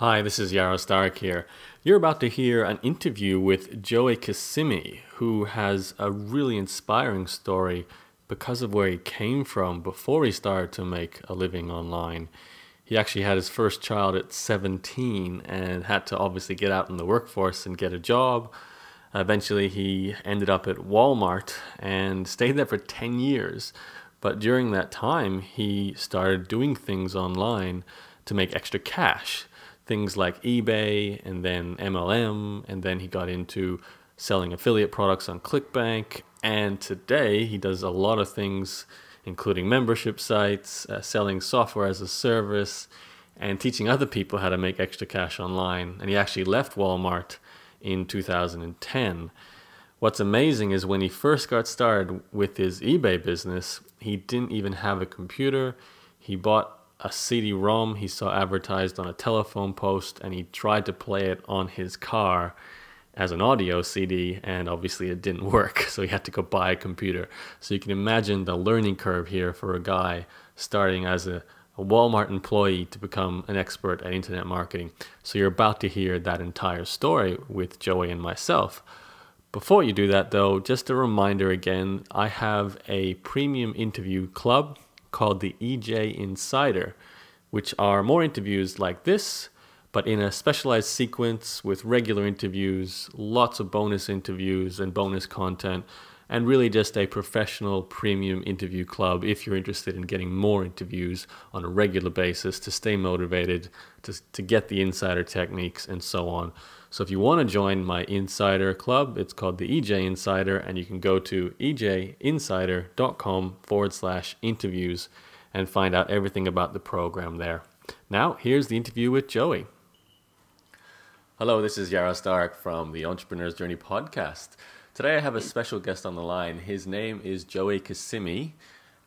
Hi, this is Yaro Starak here. You're about to hear an interview with Joey Kissimmee, who has a really inspiring story because of where he came from before he started to make a living online. He actually had his first child at 17 and had to obviously get out in the workforce and get a job. Eventually, he ended up at Walmart and stayed there for 10 years. But during that time, he started doing things online to make extra cash things like eBay and then MLM, and then he got into selling affiliate products on ClickBank. And today he does a lot of things, including membership sites, uh, selling software as a service, and teaching other people how to make extra cash online. And he actually left Walmart in 2010. What's amazing is when he first got started with his eBay business, he didn't even have a computer. He bought a CD-ROM he saw advertised on a telephone post, and he tried to play it on his car as an audio CD, and obviously it didn't work, so he had to go buy a computer. So you can imagine the learning curve here for a guy starting as a, a Walmart employee to become an expert at internet marketing. So you're about to hear that entire story with Joey and myself. Before you do that, though, just a reminder again I have a premium interview club called the EJ Insider, which are more interviews like this, but in a specialized sequence with regular interviews, lots of bonus interviews and bonus content, and really just a professional premium interview club if you're interested in getting more interviews on a regular basis to stay motivated, to, to get the insider techniques, and so on. So if you want to join my insider club, it's called the EJ Insider, and you can go to ejinsider.com forward slash interviews and find out everything about the program there. Now, here's the interview with Joey. Hello, this is Yaro Starak from the Entrepreneur's Journey podcast. Today I have a special guest on the line. His name is Joey Kissimmee,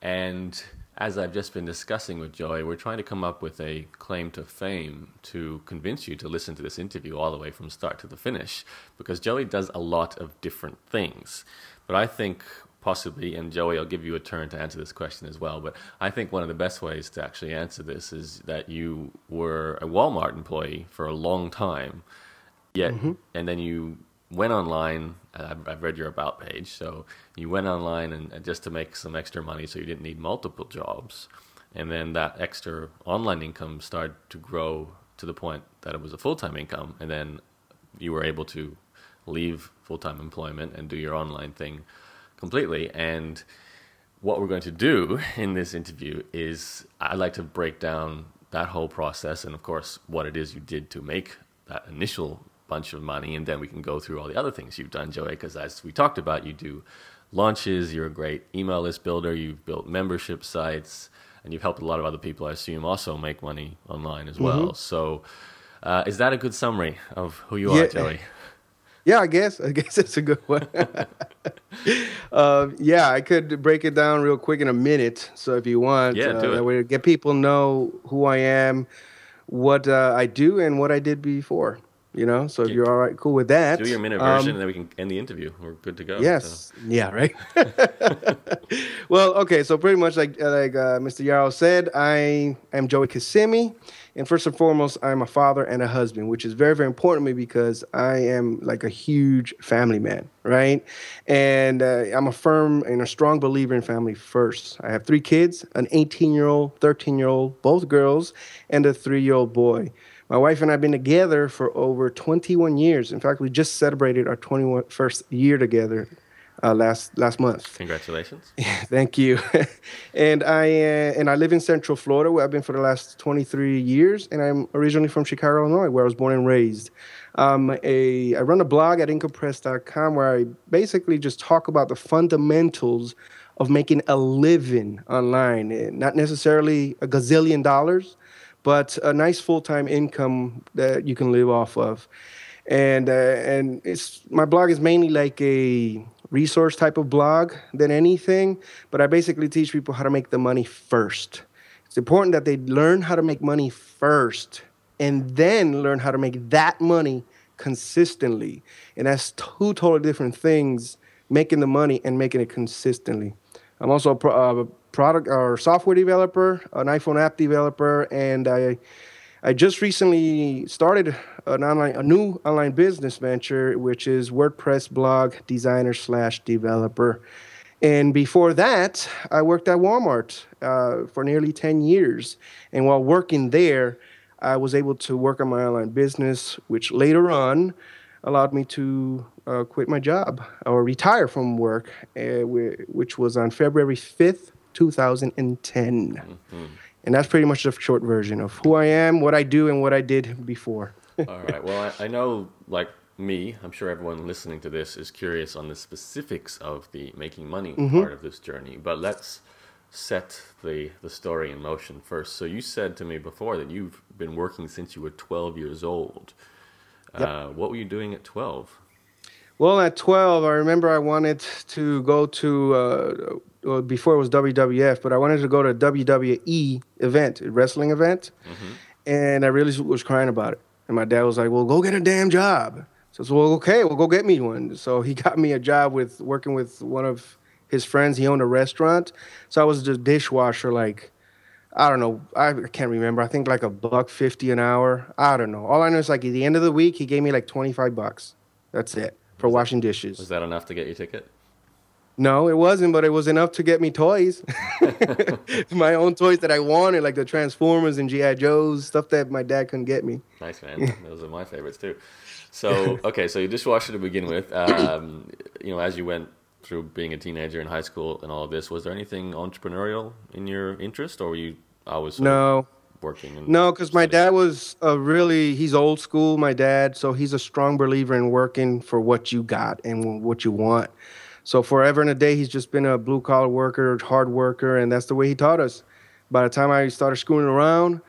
and as I've just been discussing with Joey, we're trying to come up with a claim to fame to convince you to listen to this interview all the way from start to the finish, because Joey does a lot of different things. But I think possibly, and Joey, I'll give you a turn to answer this question as well. But I think one of the best ways to actually answer this is that you were a Walmart employee for a long time, yet, mm-hmm. and then you went online. Uh, I've read your about page, so you went online and just to make some extra money, so you didn't need multiple jobs, and then that extra online income started to grow to the point that it was a full time income, and then you were able to leave full time employment and do your online thing completely. And what we're going to do in this interview is I'd like to break down that whole process and, of course, what it is you did to make that initial bunch of money, and then we can go through all the other things you've done, Joey. Because as we talked about, you do launches, you're a great email list builder, you've built membership sites, and you've helped a lot of other people, I assume, also make money online as well. Mm-hmm. So, uh, is that a good summary of who you yeah. are, Joey? Yeah, I guess. I guess it's a good one. uh, yeah, I could break it down real quick in a minute. So if you want, yeah, uh, that way get people know who I am, what uh, I do, and what I did before. You know, so if you're all right, cool with that. Do your minute version, um, and then we can end the interview. We're good to go. Yes. So. Yeah. Right. well, okay. So pretty much like like uh, Mr. Yaro said, I am Joey Kissimmee, and first and foremost, I'm a father and a husband, which is very very important to me because I am like a huge family man, right? And uh, I'm a firm and a strong believer in family first. I have three kids: an 18 year old, 13 year old, both girls, and a three year old boy. My wife and I have been together for over 21 years. In fact, we just celebrated our 21st year together uh, last last month. Congratulations! Thank you. and I uh, and I live in Central Florida, where I've been for the last 23 years. And I'm originally from Chicago, Illinois, where I was born and raised. Um, a, I run a blog at incopress.com where I basically just talk about the fundamentals of making a living online, not necessarily a gazillion dollars, but a nice full time income that you can live off of. And uh, and it's my blog is mainly like a resource type of blog than anything, but I basically teach people how to make the money first. It's important that they learn how to make money first and then learn how to make that money consistently. And that's two totally different things making the money and making it consistently. I'm also a pro- uh, product or software developer, an iPhone app developer, and I I just recently started an online, a new online business venture, which is WordPress blog designer slash developer. And before that, I worked at Walmart uh, for nearly 10 years. And while working there, I was able to work on my online business, which later on allowed me to uh, quit my job or retire from work, uh, which was on February 5th, 2010. Mm-hmm. And that's pretty much the short version of who I am, what I do, and what I did before. All right. Well, I, I, know, like me, I'm sure everyone listening to this is curious on the specifics of the making money mm-hmm. part of this journey. But let's set the the story in motion first. So you said to me before that you've been working since you were 12 years old. Yep. Uh, what were you doing at 12? Well, at 12, I remember I wanted to go to, uh, well, before it was WWF, but I wanted to go to a WWE event, a wrestling event. Mm-hmm. And I really was crying about it. And my dad was like, well, go get a damn job. So I said, well, okay, well, go get me one. So he got me a job with working with one of his friends. He owned a restaurant. So I was the dishwasher, like, I don't know. I can't remember. I think like a buck fifty an hour. I don't know. All I know is like at the end of the week, he gave me like twenty five bucks. That's it for was washing dishes. Was that enough to get your ticket? No, it wasn't, but it was enough to get me toys. my own toys that I wanted, like the Transformers and GI Joes, stuff that my dad couldn't get me. Nice man. Those are my favorites too. So okay, so you dishwasher to begin with. Um, you know, as you went through being a teenager in high school and all of this, was there anything entrepreneurial in your interest, or were you always no working? no, because my dad was a really he's old school. My dad, so he's a strong believer in working for what you got and what you want. So forever and a day, he's just been a blue collar worker, hard worker, and that's the way he taught us. By the time I started schooling around,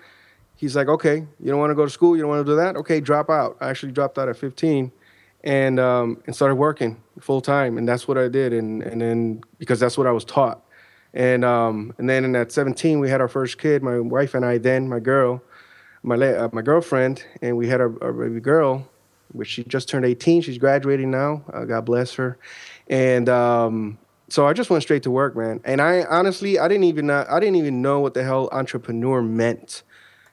he's like, "Okay, you don't want to go to school, you don't want to do that. Okay, drop out." I actually dropped out at 15 and um, and started working full time, and that's what I did, and and then because that's what I was taught, and um, and then at 17 we had our first kid, my wife and I, then my girl, my uh, my girlfriend, and we had our, our, baby girl, which she just turned 18, she's graduating now, uh, God bless her, and um, so I just went straight to work, man, and I honestly I didn't even I didn't even know what the hell entrepreneur meant,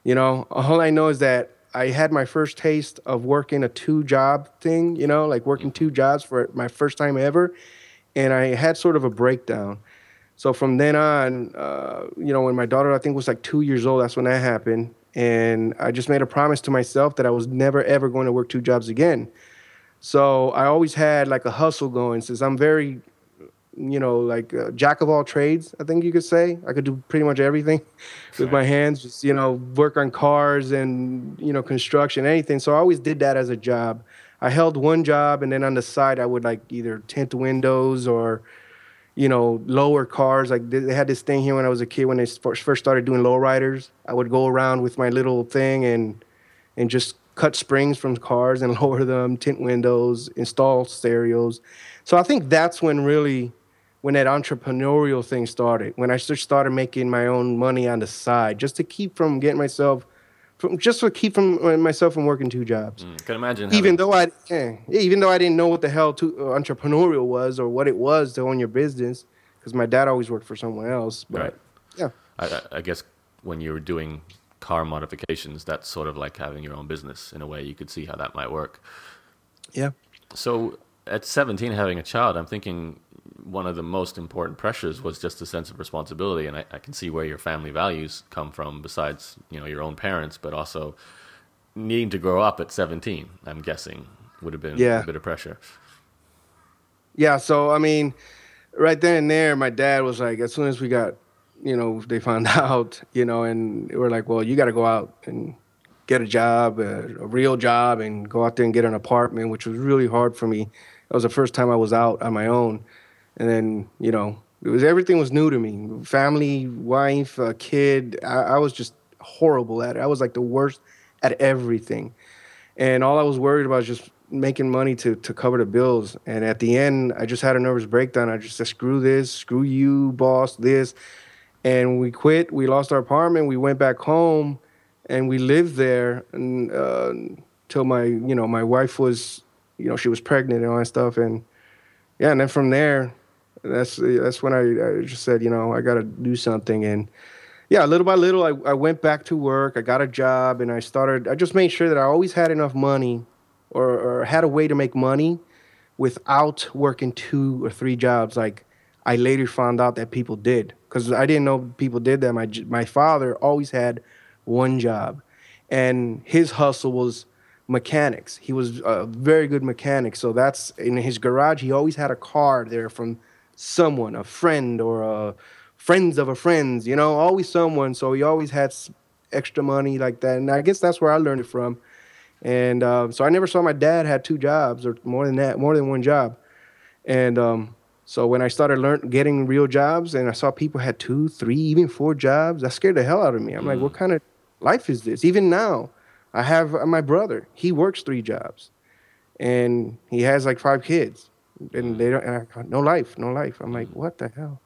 you know, all I know is that I had my first taste of working a two job thing, you know, like working two jobs for my first time ever. And I had sort of a breakdown. So from then on, uh, you know, when my daughter, I think, was like two years old, that's when that happened. And I just made a promise to myself that I was never, ever going to work two jobs again. So I always had like a hustle going since I'm very you know, like uh, jack of all trades, I think you could say. I could do pretty much everything with my hands, just, you know, work on cars and, you know, construction, anything. So I always did that as a job. I held one job and then on the side I would like either tint windows or, you know, lower cars. Like they had this thing here when I was a kid when they first started doing lowriders. I would go around with my little thing and and just cut springs from cars and lower them, tint windows, install stereos. So I think that's when really when that entrepreneurial thing started, when I just started making my own money on the side, just to keep from getting myself, from just to keep from uh, myself from working two jobs. Mm, can imagine. Even having... though I, yeah, even though I didn't know what the hell to, uh, entrepreneurial was or what it was to own your business, because my dad always worked for someone else. But right. yeah, I, I guess when you were doing car modifications, that's sort of like having your own business in a way. You could see how that might work. Yeah. So at 17, having a child, I'm thinking one of the most important pressures was just a sense of responsibility, and I, I, can see where your family values come from. Besides, you know, your own parents, but also needing to grow up at seventeen. I'm guessing would have been yeah. a bit of pressure. Yeah. So I mean, right then and there, my dad was like, as soon as we got, you know, they found out, you know, and we're like, well, you got to go out and get a job, a, a real job, and go out there and get an apartment, which was really hard for me. That was the first time I was out on my own. And then you know it was everything was new to me. Family wife uh, kid I, I, was just horrible at it. I was like the worst at everything. And all i was worried about was just making money to, to cover the bills. And at the end i just had a nervous breakdown. I just said screw this screw you boss this and we quit we lost our apartment we went back home and we lived there and, uh, until my you know my wife was you know she was pregnant and all that stuff and yeah and then from there that's that's when I, I just said, you know, I got to do something, and yeah, little by little, I, I went back to work. I got a job, and I started. I just made sure that I always had enough money, or, or had a way to make money, without working two or three jobs. Like I later found out that people did, because I didn't know people did that. My my father always had one job, and his hustle was mechanics. He was a very good mechanic. So that's in his garage. He always had a car there from someone, a friend or a friends of a friends, you know, always someone. So he always had extra money like that. And I guess that's where I learned it from. And uh, so I never saw my dad had two jobs or more than that, more than one job. And um, so when I started learn getting real jobs and I saw people had two, three, even four jobs, that scared the hell out of me. I'm mm. like, what kind of life is this? Even now, I have uh, my brother. He works three jobs, and he has like five kids, and they don't. And I, no life, no life. I'm like, mm. what the hell?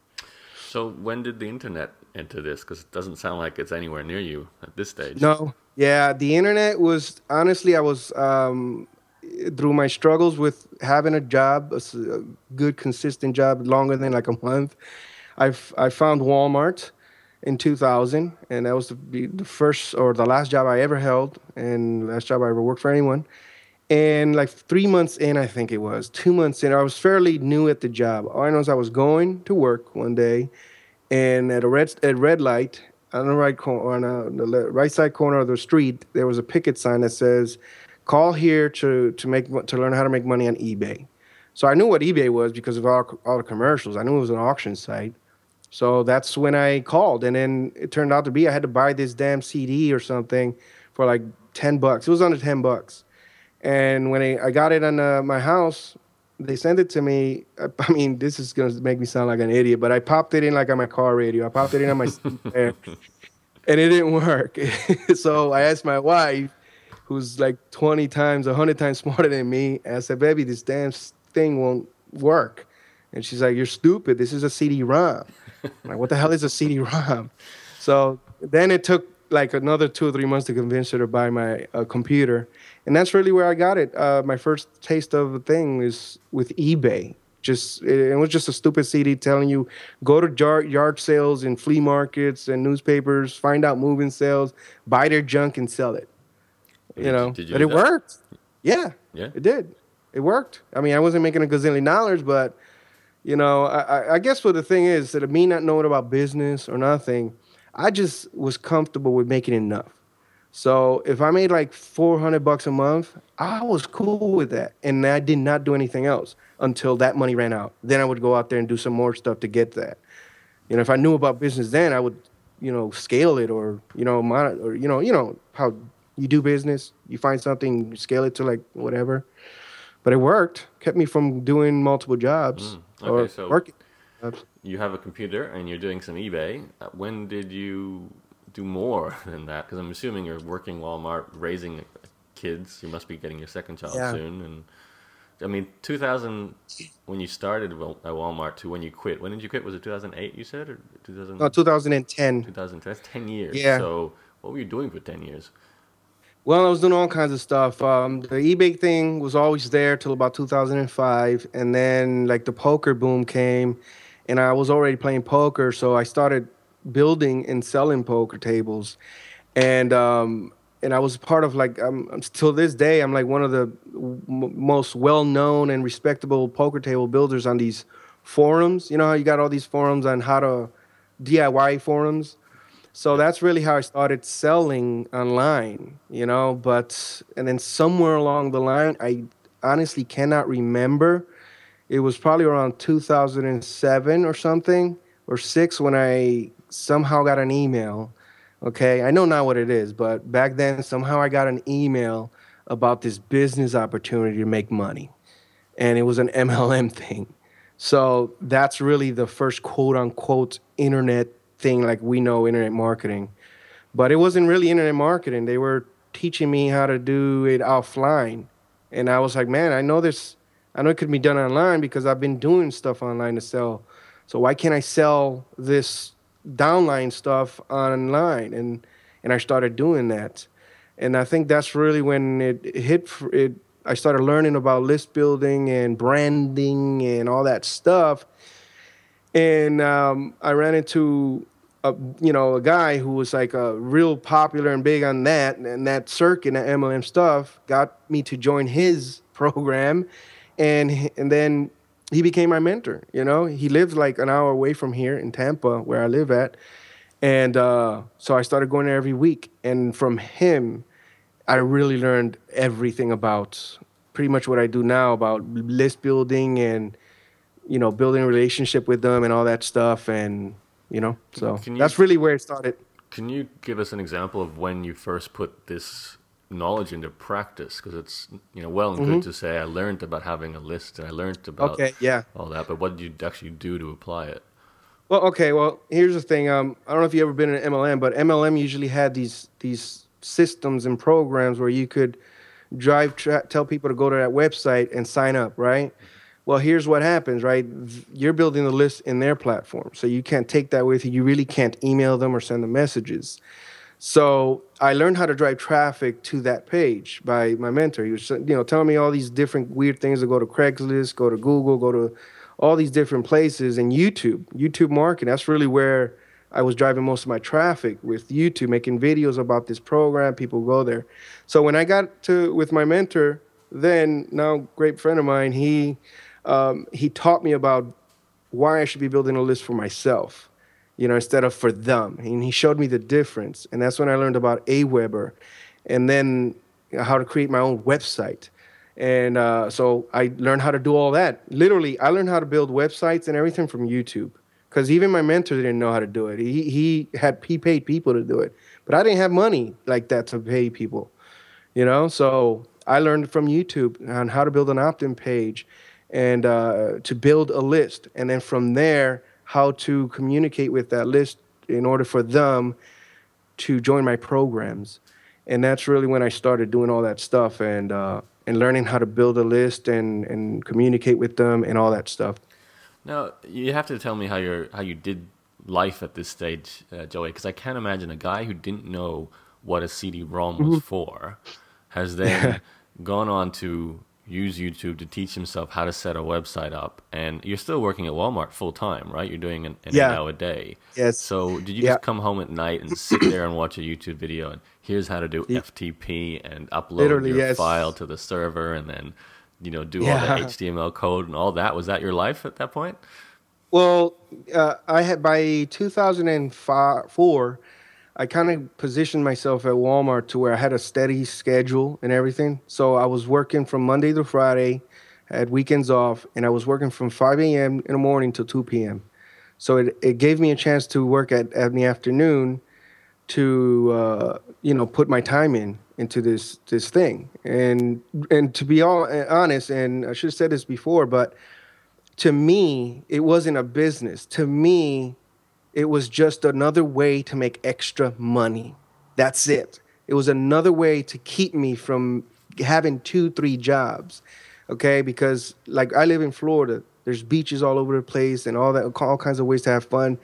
So when did the internet enter this? Because it doesn't sound like it's anywhere near you at this stage. No, yeah, the internet was honestly, I was um, through my struggles with having a job, a, good consistent job, longer than like a month. I've I found Walmart in 2000, and that was the, the first or the last job I ever held, and last job I ever worked for anyone. And like three months in, I think it was two months in, I was fairly new at the job. All I know is I was going to work one day, and at a red at red light on the right corner, on uh, the right side corner of the street, there was a picket sign that says, "Call here to to make to learn how to make money on eBay." So I knew what eBay was because of all, all the commercials. I knew it was an auction site. So that's when I called, and then it turned out to be I had to buy this damn CD or something for like ten bucks. It was under ten bucks, and when I, I got it on uh, my house, they sent it to me. I, mean, this is gonna make me sound like an idiot, but I popped it in like on my car radio. I popped it in on my and it didn't work. so I asked my wife, who's like 20 times, 100 times smarter than me, and I said, "Baby, this damn thing won't work." And she's like, "You're stupid. This is a CD-ROM." I'm like, "What the hell is a CD-ROM?" So then it took like another two or three months to convince her to buy my uh, computer and that's really where I got it. Uh, my first taste of the thing is with eBay. Just it, it was just a stupid CD telling you go to jar, yard sales and flea markets and newspapers, find out moving sales, buy their junk and sell it. You know, did you but it that? worked. Yeah, yeah, it did. It worked. I mean, I wasn't making a gazillion dollars, but you know, I, I guess what the thing is that me not knowing about business or nothing, I just was comfortable with making enough. So if I made like 400 bucks a month, I was cool with that. And I did not do anything else until that money ran out. Then I would go out there and do some more stuff to get that. You know, if I knew about business then, I would, you know, scale it or, you know, monitor, or, you know, you know how you do business. You find something, you scale it to like whatever. But it worked. Kept me from doing multiple jobs mm, okay, or so working. You have a computer and you're doing some eBay. Uh, when did you do more than that? Because I'm assuming you're working Walmart, raising kids. You must be getting your second child yeah. soon. And I mean, 2000 when you started at Walmart to when you quit. When did you quit? Was it 2008? You said or 2000? No, 2010. 2010. That's 10 years. Yeah. So what were you doing for 10 years? Well, I was doing all kinds of stuff. Um, the eBay thing was always there till about 2005, and then like the poker boom came, and I was already playing poker, so I started building and selling poker tables, and um, and I was part of like I'm, I'm till this day I'm like one of the m- most well known and respectable poker table builders on these forums. You know how you got all these forums on how to DIY forums. So that's really how I started selling online, you know. But and then somewhere along the line, I honestly cannot remember. It was probably around 2007 or something or six when I somehow got an email. Okay, I know not what it is, but back then somehow I got an email about this business opportunity to make money, and it was an MLM thing. So that's really the first quote unquote internet thing, like we know internet marketing. But it wasn't really internet marketing. They were teaching me how to do it offline. And I was like, man, I know this, I know it could be done online because I've been doing stuff online to sell. So why can't I sell this downline stuff online, and and I started doing that, and I think that's really when it hit. It I started learning about list building and branding and all that stuff, and um, I ran into a you know a guy who was like a real popular and big on that and that circuit and that MLM stuff got me to join his program, and and then he became my mentor. You know, he lives like an hour away from here in Tampa, where I live at, and uh, so I started going there every week. And from him, I really learned everything about pretty much what I do now about list building and you know building a relationship with them and all that stuff and you know? So you, that's really where it started. Can you give us an example of when you first put this knowledge into practice? Because it's you know well and mm-hmm. good to say i learned about having a list and i learned about okay, yeah. all that but what did you actually do to apply it? Well okay well here's the thing um, i don't know if you ever been in mlm but mlm usually had these these systems and programs where you could drive tra- tell people to go to that website and sign up right well, here's what happens, right? You're building the list in their platform. So you can't take that with you. You really can't email them or send them messages. So I learned how to drive traffic to that page by my mentor. He was, you know, telling me all these different weird things to go to Craigslist, go to Google, go to all these different places, and YouTube, YouTube marketing. That's really where I was driving most of my traffic with YouTube, making videos about this program. People go there. So when I got to with my mentor, then now great friend of mine, he um, he taught me about why I should be building a list for myself, you know, instead of for them. And he showed me the difference. And that's when I learned about Aweber and then how to create my own website. And uh, so I learned how to do all that. Literally, I learned how to build websites and everything from YouTube. Because even my mentor didn't know how to do it. He, he had he paid people to do it, but I didn't have money like that to pay people, you know. So I learned from YouTube on how to build an opt-in page, and uh, to build a list. And then from there, how to communicate with that list in order for them to join my programs. And that's really when I started doing all that stuff and, uh, and learning how to build a list and, and communicate with them and all that stuff. Now, you have to tell me how, you how you did life at this stage, uh, Joey, because I can't imagine a guy who didn't know what a CD-ROM was mm-hmm. for has then gone on to use YouTube to teach himself how to set a website up. And you're still working at Walmart full time, right? You're doing an, an yeah. eight hour day. Yes. So did you yeah. just come home at night and sit there and watch a YouTube video and here's how to do FTP and upload Literally, your yes. file to the server and then you know do yeah. all the HTML code and all that? Was that your life at that point? Well, uh, I had by 2004 I kind of positioned myself at Walmart to where I had a steady schedule and everything. So I was working from Monday to Friday, had weekends off, and I was working from 5 a.m. in the morning till 2 p.m. So it, it gave me a chance to work at, at the afternoon to uh, you know put my time in into this this thing and and to be all honest and I should have said this before but to me it wasn't a business to me it was just another way to make extra money. That's it. It was another way to keep me from having two, three jobs. Okay, because like I live in Florida, there's beaches all over the place and all that, all kinds of ways to have fun.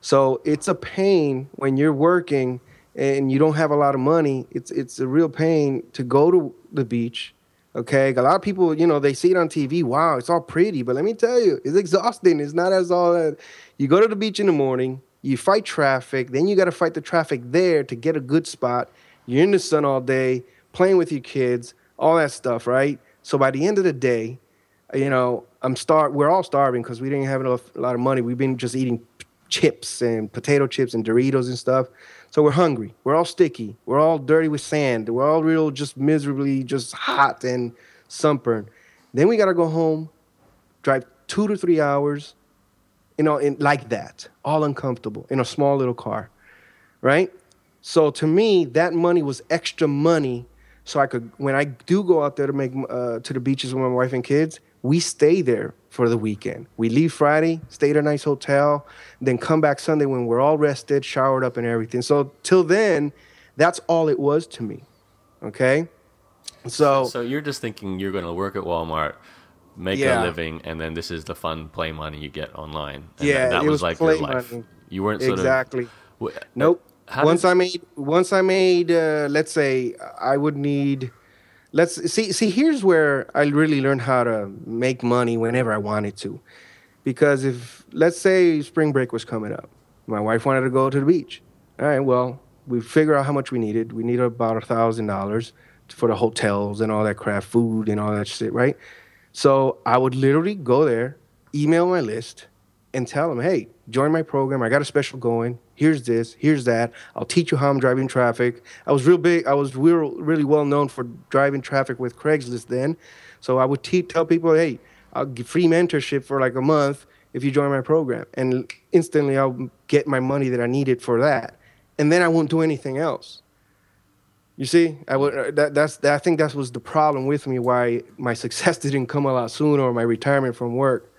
So it's a pain when you're working and you don't have a lot of money. It's it's a real pain to go to the beach. Okay, a lot of people, you know, they see it on TV. Wow, it's all pretty, but let me tell you, it's exhausting. It's not as all that. You go to the beach in the morning, you fight traffic, then you got to fight the traffic there to get a good spot. You're in the sun all day, playing with your kids, all that stuff, right? So by the end of the day, you know, I'm star. We're all starving because we didn't have enough, a lot of money. We've been just eating chips and potato chips and Doritos and stuff. So we're hungry. We're all sticky. We're all dirty with sand. We're all real, just miserably, just hot and sunburned. Then we got to go home, drive two to three hours, you know, in, like that, all uncomfortable in a small little car, right? So to me, that money was extra money. So I could, when I do go out there to make uh, to the beaches with my wife and kids, we stay there for the weekend. We leave Friday, stay at a nice hotel, then come back Sunday when we're all rested, showered up, and everything. So till then, that's all it was to me. Okay. So, so you're just thinking you're going to work at Walmart make yeah. a living, and then this is the fun play money you get online. And yeah, that, that was, was, like your life. Money. You weren't sort exactly. Of, nope. once did... I made, once I made, uh, let's say, I would need. Let's see. See, here's where I really learned how to make money whenever I wanted to, because if let's say spring break was coming up, My wife wanted to go to the beach. All right, well, we figured out how much we needed. We needed about a thousand dollars for the hotels and all that crap, food and all that shit, right? So I would literally go there, email my list, and tell them, hey, join my program. I got a special going. Here's this, here's that. I'll teach you how I'm driving traffic. I was real big. I was real, really well known for driving traffic with Craigslist then. So I would te- tell people, hey, I'll give free mentorship for like a month if you join my program. And instantly I'll get my money that I needed for that. And then I won't do anything else. You see, I would uh, that that's that, I think that was the problem with me why my success didn't come a lot sooner or my retirement from work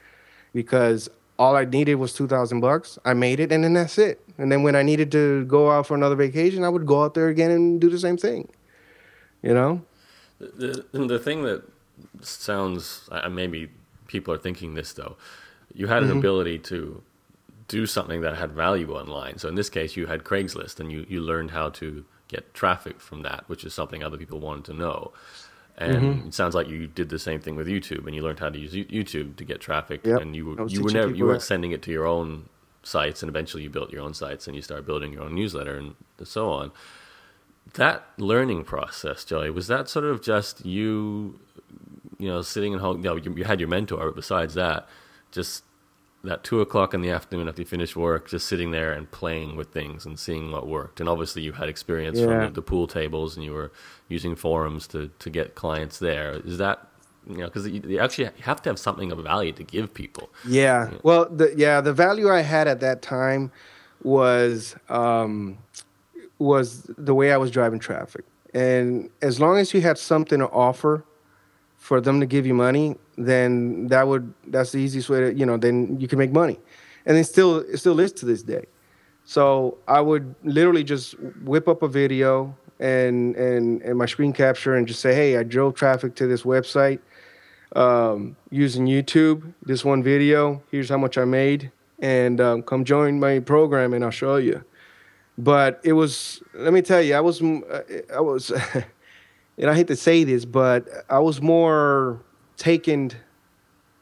because all I needed was two thousand bucks. I made it, and then that's it. And then when I needed to go out for another vacation, I would go out there again and do the same thing. You know. The the, thing that sounds uh, maybe people are thinking this though. You had an mm-hmm. ability to do something that had value online. So in this case, you had Craigslist, and you you learned how to get traffic from that, which is something other people wanted to know. And mm-hmm. it sounds like you did the same thing with YouTube, and you learned how to use YouTube to get traffic. Yep. And you you were never you weren't sending it to your own sites, and eventually you built your own sites, and you start building your own newsletter, and so on. That learning process, Joey, was that sort of just you, you know, sitting in home? You, know, you, you had your mentor, but besides that, just that two o'clock in the afternoon after you finish work, just sitting there and playing with things and seeing what worked. And obviously, you had experience yeah. from the, the, pool tables, and you were using forums to to get clients there. Is that you know because you, you, actually have to have something of value to give people? Yeah. Well, the, yeah, the value I had at that time was um, was the way I was driving traffic, and as long as you had something to offer for them to give you money, then that would that's the easiest way to you know then you can make money, and it still it still is to this day. So I would literally just whip up a video and and and my screen capture and just say, hey, I drove traffic to this website um, using YouTube. This one video. Here's how much I made, and um, come join my program and I'll show you. But it was let me tell you, I was I was. and I hate to say this, but I was more taken.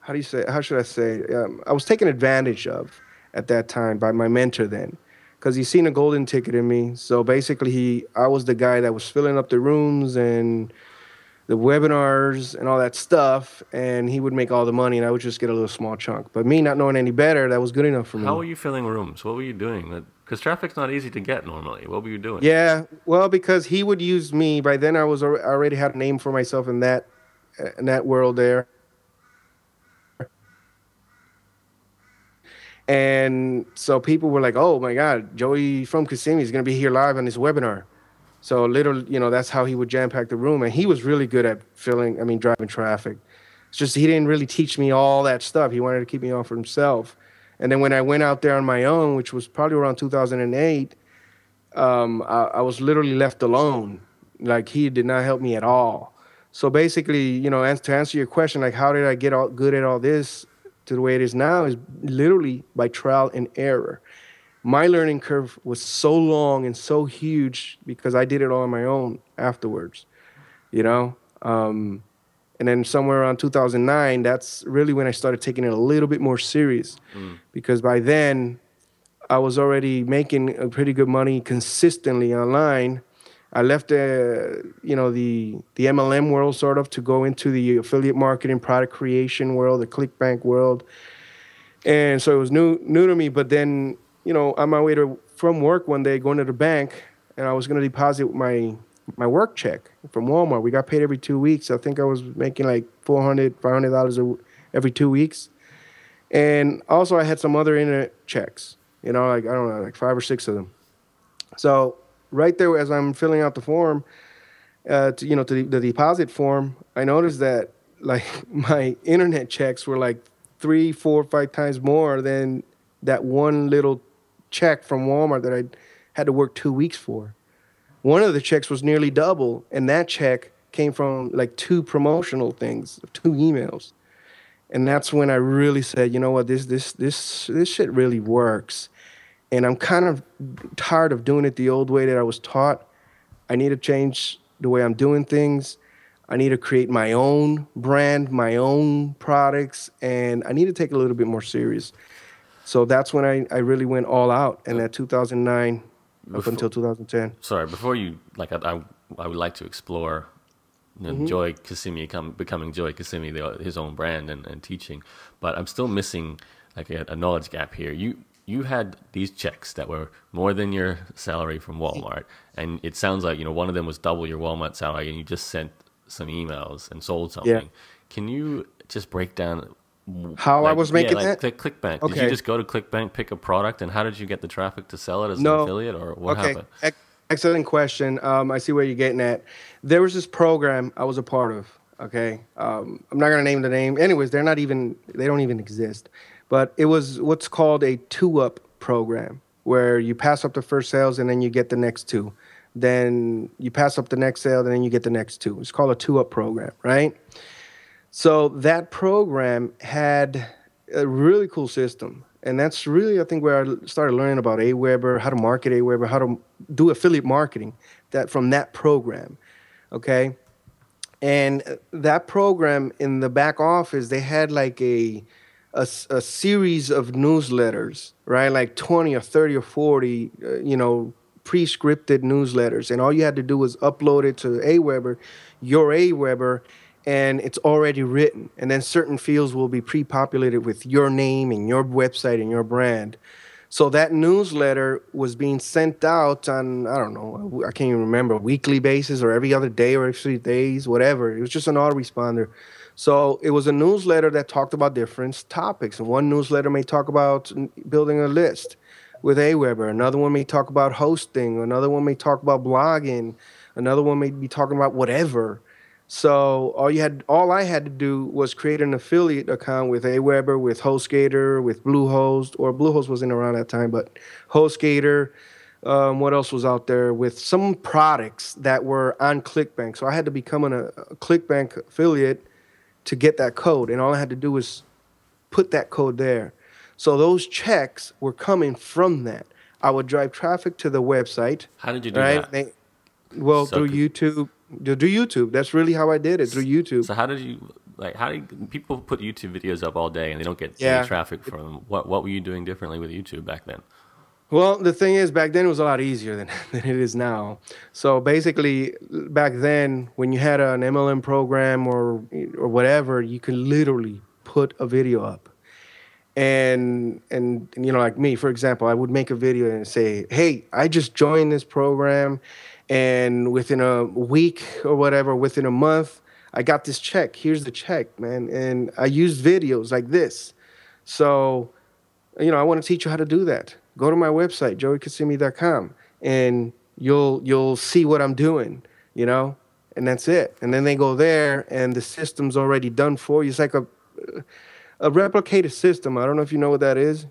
How do you say? How should I say? Um, I was taken advantage of at that time by my mentor then, because he seen a golden ticket in me. So basically, he I was the guy that was filling up the rooms and the webinars and all that stuff, and he would make all the money, and I would just get a little small chunk. But me not knowing any better, that was good enough for me. How were you filling rooms? What were you doing? Because traffic's not easy to get normally. What were you doing? Yeah, well, because he would use me. By then, I was I already had a name for myself in that uh, in that world there. And so people were like, "Oh my God, Joey from Kissimmee is going to be here live on this webinar." So little, you know, that's how he would jam pack the room, and he was really good at filling. I mean, driving traffic. It's just he didn't really teach me all that stuff. He wanted to keep me on for himself. And then when I went out there on my own, which was probably around 2008, um, I, I, was literally left alone. Like he did not help me at all. So basically, you know, to answer your question, like how did I get all good at all this to the way it is now is literally by trial and error. My learning curve was so long and so huge because I did it all on my own afterwards, you know. Um, and then somewhere around 2009 that's really when i started taking it a little bit more serious mm. because by then i was already making a pretty good money consistently online i left the you know the the mlm world sort of to go into the affiliate marketing product creation world the clickbank world and so it was new new to me but then you know on my way to from work one day going to the bank and i was going to deposit my my work check from Walmart. We got paid every two weeks. I think I was making like 400 $500 every two weeks. And also, I had some other internet checks, you know, like, I don't know, like five or six of them. So, right there, as I'm filling out the form, uh, to, you know, to the, the deposit form, I noticed that like my internet checks were like three, four, five times more than that one little check from Walmart that I had to work two weeks for. One of the checks was nearly double, and that check came from like two promotional things, two emails. And that's when I really said, you know what, this this this this shit really works. And I'm kind of tired of doing it the old way that I was taught. I need to change the way I'm doing things. I need to create my own brand, my own products, and I need to take a little bit more serious. So that's when I, I really went all out, and that 2009 up until 2010. Sorry, before you like, I, I, I would like to explore you know, Mm-hmm. Joy come, becoming Joy the, his own brand and, and teaching. But I'm still missing like a, a knowledge gap here. You you had these checks that were more than your salary from Walmart, and it sounds like you know one of them was double your Walmart salary, and you just sent some emails and sold something. Yeah. Can you just break down How I was making yeah, like that? Click, ClickBank. Did you just go to ClickBank, pick a product, and how did you get the traffic to sell it as No. an affiliate, or what okay. happened? Ex- excellent question. Um, I see where you're getting at. There was this program I was a part of. Okay. Um, I'm not gonna name the name. Anyways, they're not even. They don't even exist. But it was what's called a two-up program, where you pass up the first sales and then you get the next two. Then you pass up the next sale, and then you get the next two. It's called a two-up program, right? So that program had a really cool system. And that's really, I think, where I started learning about Aweber, how to market Aweber, how to do affiliate marketing that from that program. Okay. And uh, that program in the back office, they had like a a series of newsletters, right? Like 20 or 30 or 40, uh, you know, pre-scripted newsletters. And all you had to do was upload it to Aweber, your Aweber, and it's already written. And then certain fields will be pre-populated with your name and your website and your brand. So that newsletter was being sent out on I don't know I can't even remember weekly basis or every other day or every three days whatever. It was just an autoresponder. So it was a newsletter that talked about different topics. And one newsletter may talk about building a list with Aweber. Another one may talk about hosting. Another one may talk about blogging. Another one may be talking about whatever. So all you had, all I had to do was create an affiliate account with Aweber, with HostGator, with Bluehost, or Bluehost wasn't around at that time, but HostGator. Um, what else was out there with some products that were on ClickBank? So I had to become an, a ClickBank affiliate to get that code, and all I had to do was put that code there. So those checks were coming from that. I would drive traffic to the website. How did you do right? that? They, well, So through YouTube. Through YouTube. That's really how I did it through YouTube. So how did you like? How do you, people put YouTube videos up all day and they don't get Yeah. any traffic from them? What What were you doing differently with YouTube back then? Well, the thing is, back then it was a lot easier than, than it is now. So basically, back then, when you had an MLM program or or whatever, you could literally put a video up. And, and and you know, like me, for example, I would make a video and say, "Hey, I just joined this program, and within a week or whatever, within a month, I got this check. Here's the check, man." And I used videos like this. So you know, I want to teach you how to do that. Go to my website, joeykissimmee.com, and you'll you'll see what I'm doing, you know, and that's it. And then they go there, and the system's already done for you. It's like a a replicated system. I don't know if you know what that is.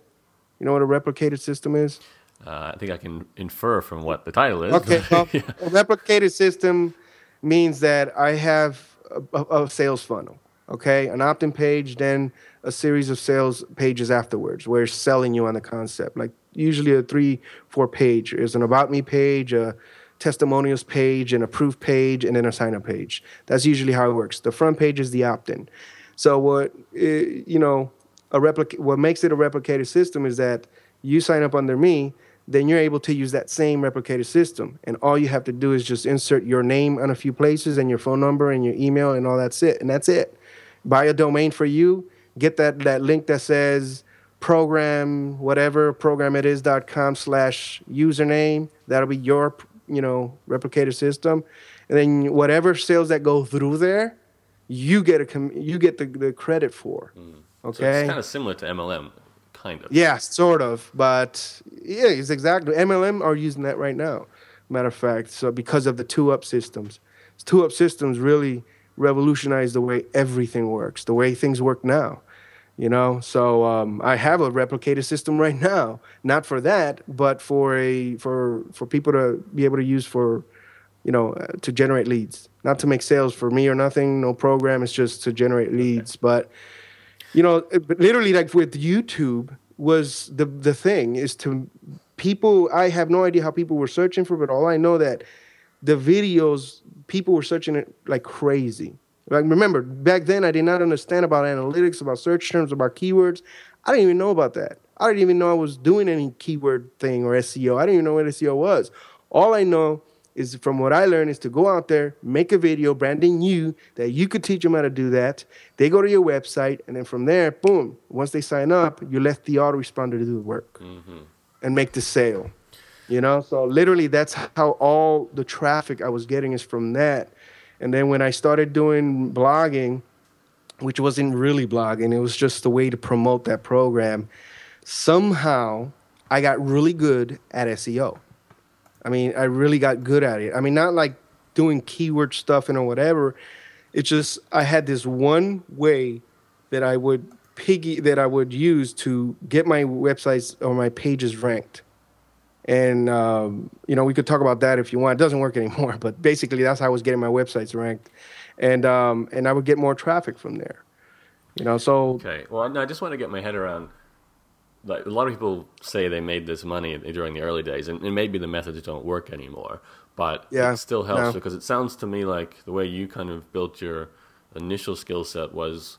You know what a replicated system is? Uh, I think I can infer from what the title is. Okay, well, a replicated system means that I have a, a, sales funnel. Okay, an opt-in page, then a series of sales pages afterwards, where it's selling you on the concept. Like usually a three, four page. There's an about me page, a testimonials page, an approved page, and then a sign up page. That's usually how it works. The front page is the opt-in. So what eh, you know, a replica- what makes it a replicated system is that you sign up under me, then you're able to use that same replicated system. And all you have to do is just insert your name on a few places and your phone number and your email and all that's it. And that's it. Buy a domain for you, get that, that link that says program whatever program it is.com slash username. That'll be your you know replicated system. And then whatever sales that go through there, you get a com- you get the, the credit for. Mm. So Okay. it's kind of similar to MLM, kind of. Yeah, sort of, but yeah, it's exactly. MLM are using that right now. Matter of fact, so because of the two-up systems, two-up systems really revolutionized the way everything works, the way things work now. You know, so um, I have a replicated system right now, not for that, but for a for for people to be able to use for, you know, uh, to generate leads, not to make sales for me or nothing. No program, it's just to generate leads, but you know literally like with youtube was the the thing is to people i have no idea how people were searching for but all i know that the videos people were searching it like crazy like remember back then i did not understand about analytics about search terms about keywords i didn't even know about that I didn't even know I was doing any keyword thing or SEO. I didn't even know what SEO was. All I know is from what I learned is to go out there, make a video branding you that you could teach them how to do that. They go to your website, and then from there, boom, once they sign up, you let the autoresponder do the work mm-hmm. and make the sale. You know, so literally that's how all the traffic I was getting is from that. And then when I started doing blogging, which wasn't really blogging, it was just a way to promote that program. Somehow I got really good at SEO. I mean, I really got good at it. I mean, not like doing keyword stuff and or whatever. It's just I had this one way that I would piggy that I would use to get my websites or my pages ranked. And um, you know, we could talk about that if you want. It doesn't work anymore, but basically that's how I was getting my websites ranked, and um, and I would get more traffic from there. You know, so okay. Well, I just want to get my head around like a lot of people say they made this money during the early days, and, and maybe the methods don't work anymore, but yeah, it still helps no. because it sounds to me like the way you kind of built your initial skill set was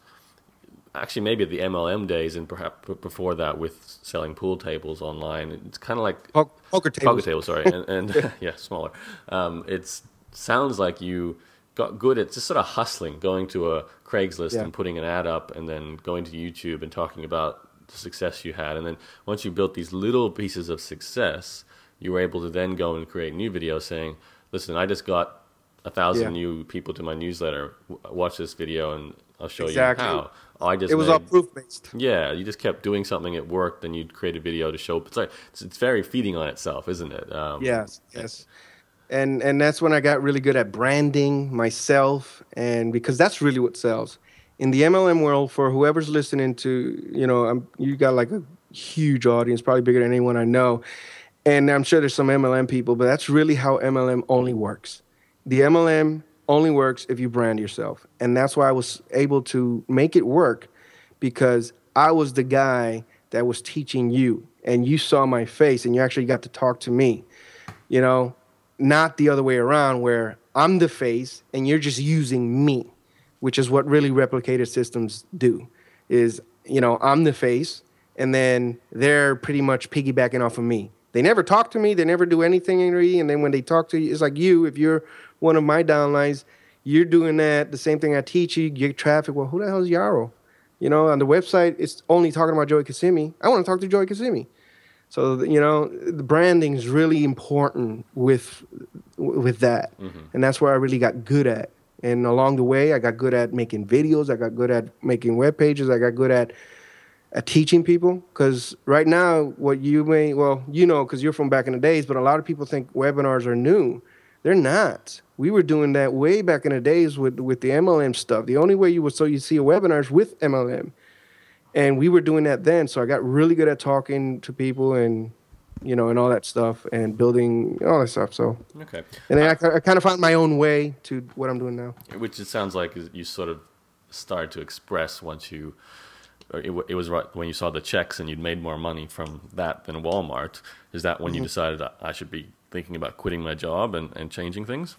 actually maybe the MLM days and perhaps before that with selling pool tables online. It's kind of like poker tables. Poker tables, sorry, and, and yeah, smaller. Um, it sounds like you got good at just sort of hustling, going to a Craigslist yeah. and putting an ad up, and then going to YouTube and talking about the success you had. And then once you built these little pieces of success, you were able to then go and create new videos saying, listen, I just got a thousand yeah. new people to my newsletter. Watch this video and I'll show exactly. you how. Oh, I just it was made, all proof based. Yeah, you just kept doing something, it worked, then you'd create a video to show. It's like it's, it's very feeding on itself, isn't it? Um, yes, yes. And and that's when I got really good at branding myself, and because that's really what sells in the MLM world, for whoever's listening to, you know, I'm, you got like a huge audience, probably bigger than anyone I know. And I'm sure there's some MLM people, but that's really how MLM only works. The MLM only works if you brand yourself. And that's why I was able to make it work because I was the guy that was teaching you and you saw my face and you actually got to talk to me. You know, not the other way around where I'm the face and you're just using me which is what really replicated systems do. Is you know I'm the face, and then they're pretty much piggybacking off of me. They never talk to me. They never do anything, and then when they talk to you, it's like you. If you're one of my downlines, you're doing that. The same thing I teach you. Get traffic. Well, who the hell is Yaro? You know, on the website, it's only talking about Joey Kissimmee. I want to talk to Joey Kissimmee. So you know, the branding is really important with with that, mm-hmm. and that's where I really got good at. And along the way, I got good at making videos. I got good at making web pages. I got good at at teaching people. Because right now, what you may well, you know, because you're from back in the days, but a lot of people think webinars are new. They're not. We were doing that way back in the days with with the MLM stuff. The only way you would so you see a webinars with MLM, and we were doing that then. So I got really good at talking to people and you know, and all that stuff, and building all that stuff. So okay, and then I, I kind of found my own way to what I'm doing now. Which it sounds like you sort of started to express once you. It, it, was right when you saw the checks and you'd made more money from that than Walmart. Is that when mm-hmm. you decided I should be thinking about quitting my job and, and changing things?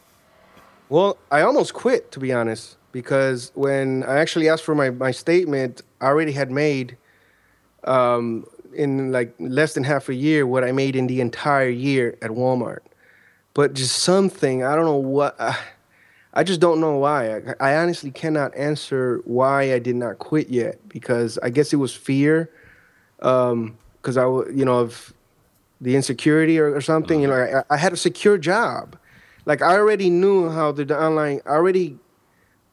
Well, I almost quit to be honest, because when I actually asked for my, my statement, I already had made um, in like less than half a year what I made in the entire year at Walmart. But just something, I don't know what, I, I just don't know why. I, I, honestly cannot answer why I did not quit yet because I guess it was fear. Um, cause I, you know, of the insecurity or, or something, you know, I, I had a secure job. Like I already knew how the, the online, I already,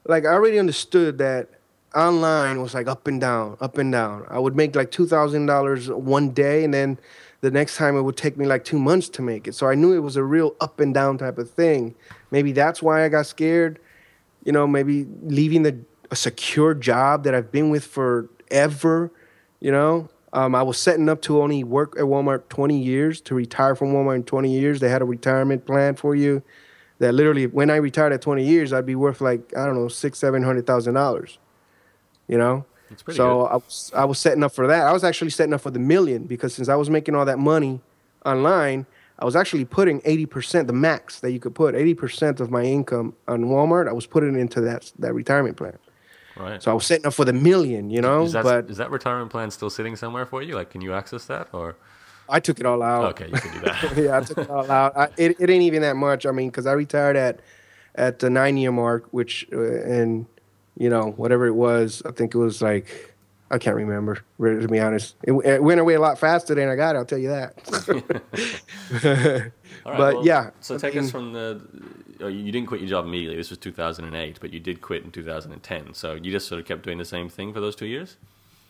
like I already understood that online was like up and down, up and down. I would make like two thousand dollars one day, and then the next time it would take me like two months to make it. So I knew it was a real up and down type of thing. Maybe that's why I got scared. You know, maybe leaving the a secure job that I've been with forever. You know, um, I was setting up to only work at Walmart 20 years to retire from Walmart in 20 years. They had a retirement plan for you that literally, when I retired at 20 years, I'd be worth like I don't know six, seven hundred thousand dollars you know. so I was I was setting up for that. I was actually setting up for the million because since I was making all that money online, I was actually putting 80%, the max that you could put, 80% of my income on Walmart, I was putting into that that retirement plan. Right. So I was setting up for the million, you know. Is that, but is that retirement plan still sitting somewhere for you? Like, can you access that or? I took it all out. Okay, you can do that. yeah, I took it all out. I, it, it ain't even that much. I mean, because I retired at at the nine year mark, which uh, and you know whatever it was, I think it was like I can't remember. To be honest, it, it went away a lot faster than I got. It, I'll tell you that. All right, but well, yeah, So I take mean- us from the. oh, You didn't quit your job immediately. This was 2008, but you did quit in 2010. So you just sort of kept doing the same thing for those two years.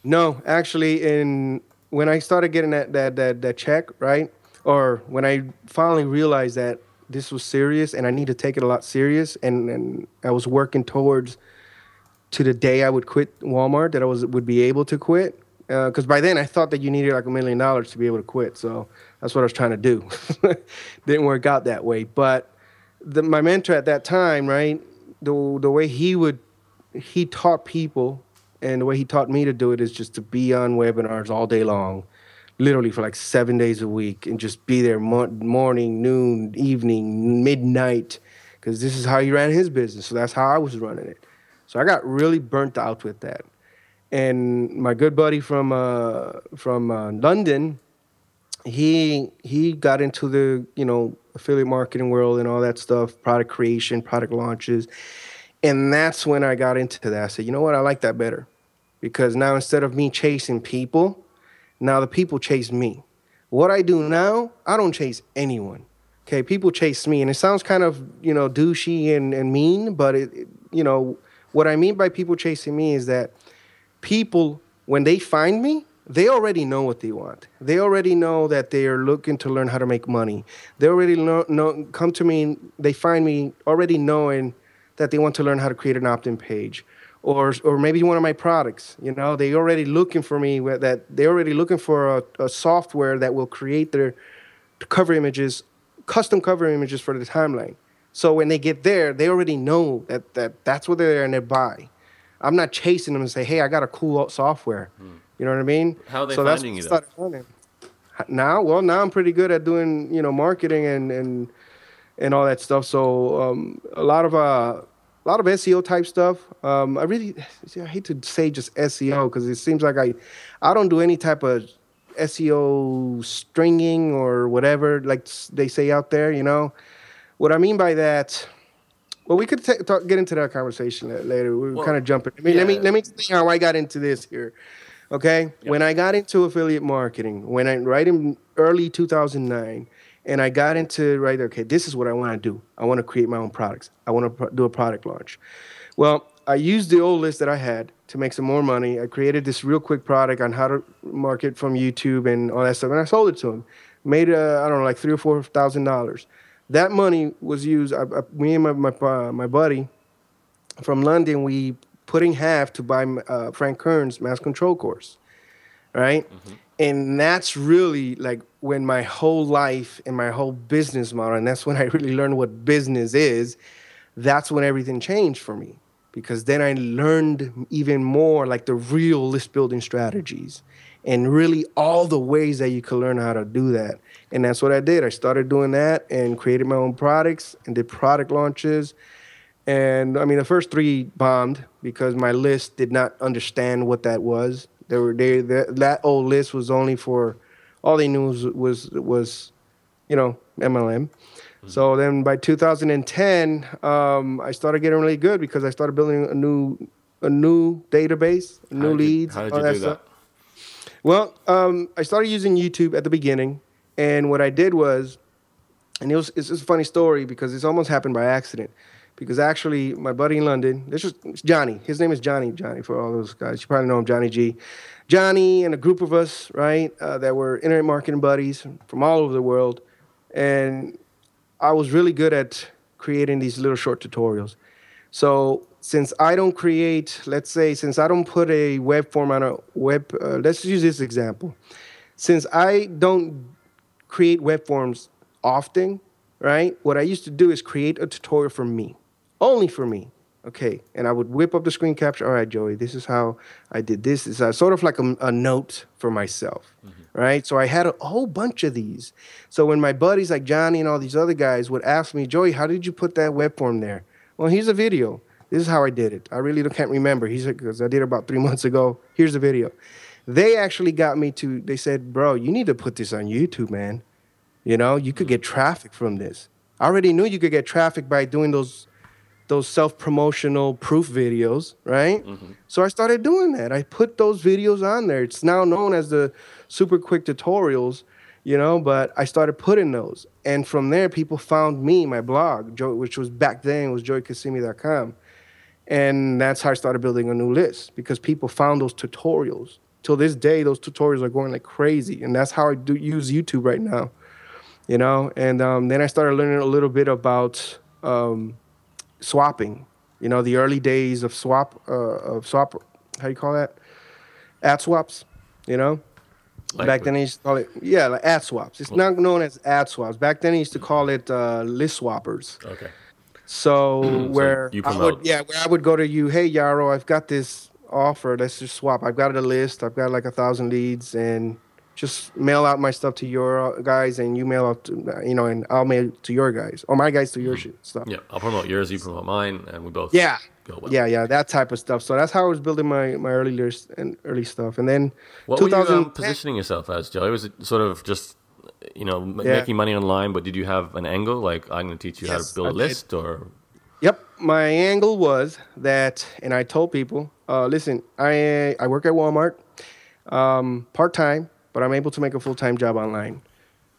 No, actually, in when I started getting that that that, that check, right, or when I finally realized that this was serious and I need to take it a lot serious, and and I was working towards to the day I would quit Walmart that I was would be able to quit. Uh, because by then I thought that you needed like a million dollars to be able to quit, so that's what I was trying to do. Didn't work out that way, but the, my mentor at that time, right, the the way he would he taught people and the way he taught me to do it is just to be on webinars all day long literally for like seven days a week and just be there mo- morning noon evening midnight because this is how he ran his business so that's how i was running it so i got really burnt out with that and my good buddy from uh, from uh, london he he got into the you know affiliate marketing world and all that stuff product creation product launches and that's when I got into that. I said, you know what? I like that better because now instead of me chasing people, now the people chase me. What I do now, I don't chase anyone. Okay, people chase me, and it sounds kind of you know douchey and, and mean, but it, it- you know what I mean by people chasing me is that people when they find me they already know what they want. They already know that they are looking to learn how to make money. They already know, know come to me they find me already knowing that they want to learn how to create an opt-in page or or maybe one of my products you know? They already looking for me that they're already looking for a, a software that will create their cover images custom cover images for the timeline so when they get there they already know that, that that's what they're there and they buy. I'm not chasing them and say hey i got a cool software. You know what i mean? How are they so that's finding what you, started now well now i'm pretty good at doing you know marketing and and and all that stuff. So um, a lot of uh a lot of SEO type stuff. Um, I really, see, I hate to say just SEO because it seems like I, I don't do any type of SEO stringing or whatever like they say out there. You know, what I mean by that. Well, we could ta- talk, get into that conversation later. We were Well, kind of jumping. I mean, let me yeah. let me explain how I got into this here. Okay, when I got into affiliate marketing, when I right in early 2009, and I got into right, there, okay, this is what I want to do. I want to create my own products. I want to pro- do a product launch. Well, I used the old list that I had to make some more money. I created this real quick product on how to market from YouTube and all that stuff, and I sold it to him. Made uh, I don't know, like three or four thousand dollars. That money was used. I, I, me and my my, uh, my buddy from London, we put in half to buy uh, Frank Kern's mass control course, right? And that's really like when my whole life and my whole business model, and that's when I really learned what business is. That's when everything changed for me because then I learned even more like the real list building strategies and really all the ways that you could learn how to do that. And that's what I did. I started doing that and created my own products and did product launches. And I mean, the first three bombed because my list did not understand what that was. They were they that, that old list was only for all they knew was was, was you know MLM. So then by 2010, um, I started getting really good because I started building a new a new database, How new you- leads. how did all you do stuff. Well, um, I started using YouTube at the beginning, and what I did was, and it was it's just a funny story because it's almost happened by accident. Because actually, my buddy in London, this is Johnny. His name is Johnny. Johnny for all those guys, you probably know him, Johnny G. Johnny and a group of us, right, uh, that were internet marketing buddies from all over the world, and I was really good at creating these little short tutorials. So since I don't create, let's say, since I don't put a web form on a web, uh, let's use this example. Since I don't create web forms often, right? What I used to do is create a tutorial for me, only for me. Okay, and I would whip up the screen capture. All right, Joey, this is how I did this. It's uh, sort of like a, a note for myself, right? So I had a whole bunch of these. So when my buddies like Johnny and all these other guys would ask me, Joey, how did you put that web form there? Well, here's a video. This is how I did it. I really can't remember. He said, because I did it about three months ago. Here's the video. They actually got me to, they said, bro, you need to put this on YouTube, man. You know, you could get traffic from this. I already knew you could get traffic by doing those those self-promotional proof videos, right? Mm-hmm. So I started doing that. I put those videos on there. It's now known as the super quick tutorials, you know, but I started putting those. And from there people found me, my blog, which was back then was joeykissimmee.com. And that's how I started building a new list because people found those tutorials. Till this day, those tutorials are going like crazy. And that's how I do use YouTube right now. You know, and um, then I started learning a little bit about um, swapping. You know, the early days of swap, uh, of swap, how you call that? Ad swaps, you know? Like Back then, they used to call it, yeah, like ad swaps. It's not known as ad swaps. Back then, they used to call it uh, list swappers. Okay. So where so I would, yeah, where I would go to you, hey Yaro, I've got this offer. Let's just swap. I've got a list. I've got like a thousand leads, and just mail out my stuff to your guys, and you mail out, to, you know, and I'll mail to your guys, or my guys to your mm-hmm. stuff. Yeah, I'll promote yours, you promote mine, and we both. Yeah. Well. Yeah, yeah, that type of stuff. So that's how I was building my my early list and early stuff, and then what were you um, positioning yourself as, Joey? Was it sort of just you know yeah. making money online, but did you have an angle like I'm going to teach you yes, how to build I a list, did. or Yep, my angle was that, and I told people, uh, listen, I I work at Walmart, um, part time, but I'm able to make a full time job online.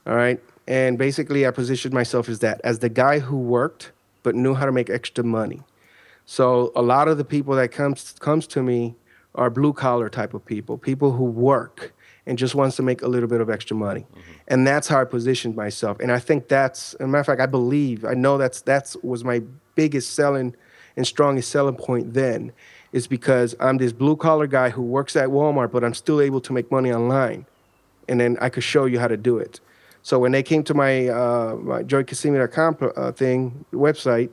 All right, and basically, I positioned myself as that, as the guy who worked but knew how to make extra money. So a lot of the people that comes comes to me are blue collar type of people, people who work and just wants to make a little bit of extra money. Mm-hmm. And that's how I positioned myself. And I think that's, as a matter of fact, I believe, I know that's that's was my biggest selling and strongest selling point then is because I'm this blue collar guy who works at Walmart, but I'm still able to make money online. And then I could show you how to do it. So when they came to my, uh, my joeykissimmee.com uh, thing, website,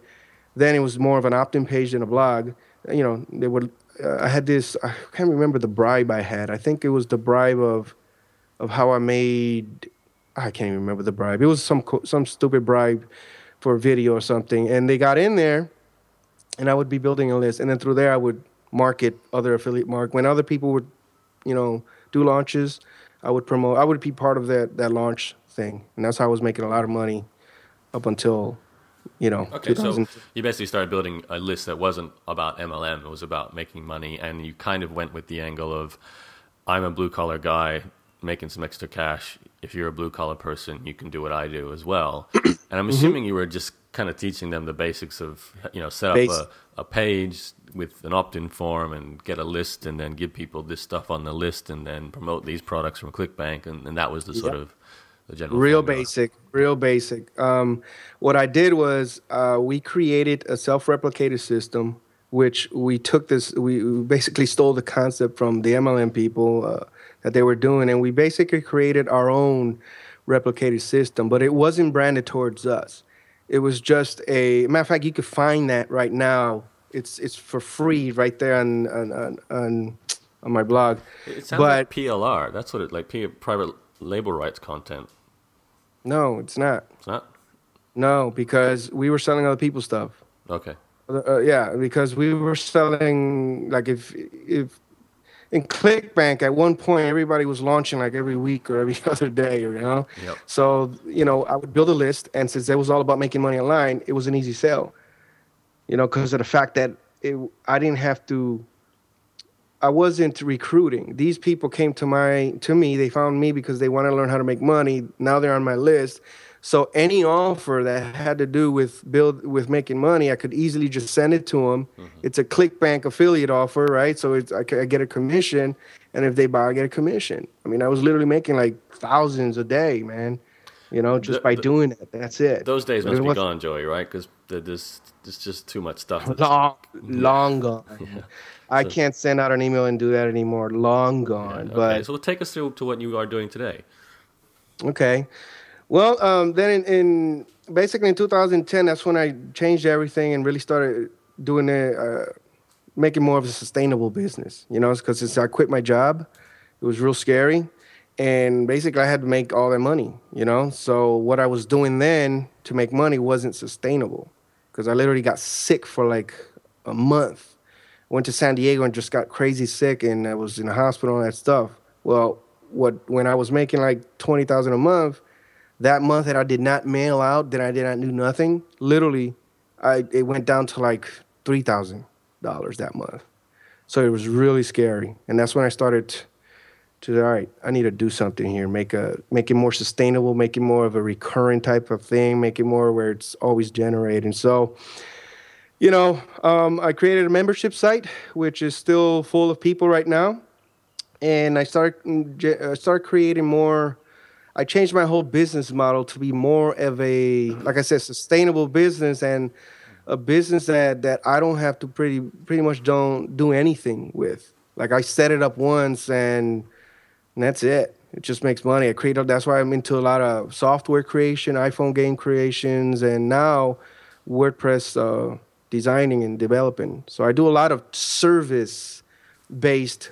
then it was more of an opt-in page than a blog. You know, they would, uh, I had this, I can't remember the bribe I had. I think it was the bribe of, of how I made, I can't even remember the bribe. It was some, some stupid bribe for a video or something. And they got in there, and I would be building a list. And then through there, I would market other affiliate mark. When other people would, you know, do launches, I would promote. I would be part of that that launch thing, and that's how I was making a lot of money up until, you know, okay. So you basically started building a list that wasn't about MLM. It was about making money, and you kind of went with the angle of, I'm a blue collar guy making some extra cash. If you're a blue collar person, you can do what I do as well. and I'm mm-hmm. assuming mm-hmm. you were just kind of teaching them the basics of, you know, set up a, a page with an opt in form and get a list and then give people this stuff on the list and then promote these products from ClickBank. And, and that was the sort yep. of the general. Real basic, real basic. Um, what I did was uh, we created a self replicated system which we took this we basically stole the concept from the mlm people uh, that they were doing, and we basically created our own replicated system, but it wasn't branded towards us. It was just a matter of fact, you could find that right now. It's it's for free right there on on on, on, on my blog. It sounds but, like PLR. That's what it like P, private label rights content. No, it's not. It's not. No, because we were selling other people's stuff. Okay. Uh, yeah, because we were selling like if if in ClickBank at one point everybody was launching like every week or every other day, or you know. Yep. So you know, I would build a list, and since it was all about making money online, it was an easy sell. You know, because of the fact that it, I didn't have to. I wasn't recruiting. These people came to my to me. They found me because they want to learn how to make money. Now they're on my list. So any offer that had to do with build with making money, I could easily just send it to them. Mm-hmm. It's a ClickBank affiliate offer, right? So it's I, I, get a commission, and if they buy, I get a commission. I mean, I was literally making like thousands a day, man. You know, just the, by the, doing it. That's it. Those days must be gone, Joey, right? Because there's there's just too much stuff. Long, long gone. yeah. I so, can't send out an email and do that anymore. Long gone. Yeah, okay. But so take us through to what you are doing today. Okay. Well, um, then in, in, basically in 2010, that's when I changed everything and really started doing it, uh, making more of a sustainable business. You know, because since I quit my job, it was real scary, and basically I had to make all that money. You know, so what I was doing then to make money wasn't sustainable because I literally got sick for like a month. Went to San Diego and just got crazy sick, and I was in the hospital and that stuff. Well, what when I was making like twenty thousand a month, that month that I did not mail out, that I did not do nothing, literally, I it went down to like three thousand dollars that month. So it was really scary, and that's when I started to all right. I need to do something here, make a make it more sustainable, make it more of a recurring type of thing, make it more where it's always generating. So you know, um, I created a membership site, which is still full of people right now, and I started mm, uh, start creating more. I changed my whole business model to be more of a, like I said, sustainable business and a business that that I don't have to pretty pretty much don't do anything with. Like I set it up once and, and that's it. It just makes money. I create. That's why I'm into a lot of software creation, iPhone game creations, and now WordPress. Uh, designing and developing. So I do a lot of service based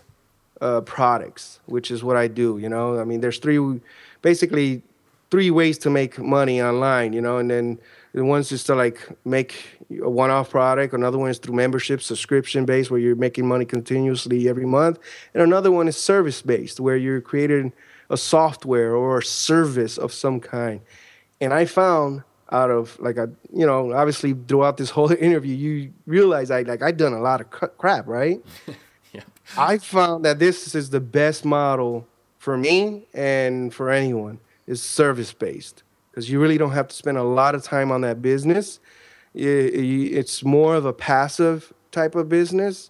uh, products, which is what I do. You know, I mean, there's three, basically, three ways to make money online. You know, and then the one's just to like make a one-off product. Another one is through membership, subscription based, where you're making money continuously every month, and another one is service based, where you're creating a software or a service of some kind. And I found out of like a you know obviously throughout this whole interview you realize I like I done a lot of crap right. yeah. I found that this is the best model for me and for anyone is service based because you really don't have to spend a lot of time on that business. It's more of a passive type of business.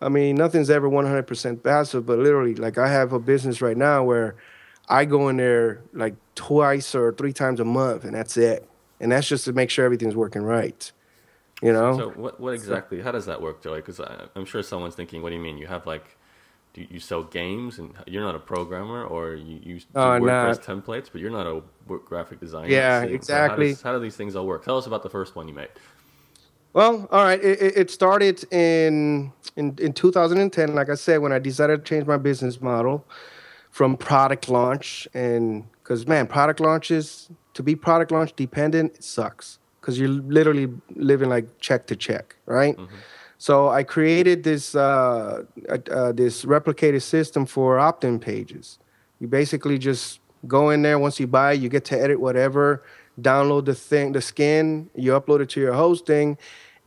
I mean, nothing's ever 100% passive, but literally, like I have a business right now where I go in there like twice or three times a month, and that's it and that's just to make sure everything's working right. You know. So what what exactly? How does that work, Joey? Because I'm sure someone's thinking, "What do you mean? You have like, do you sell games and you're not a programmer, or you use oh, WordPress not. templates, but you're not a graphic designer." Yeah, so exactly. How, does, how, do these things all work? Tell us about the first one you made. Well, all right. It, it started in, in in 2010. Like I said, when I decided to change my business model from product launch, and because man, product launches to be product launch dependent it sucks because you're literally living like check to check, right? Mm-hmm. So I created this uh, uh, this replicated system for opt-in pages. You basically just go in there once you buy, you get to edit whatever, download the thing, the skin, you upload it to your hosting,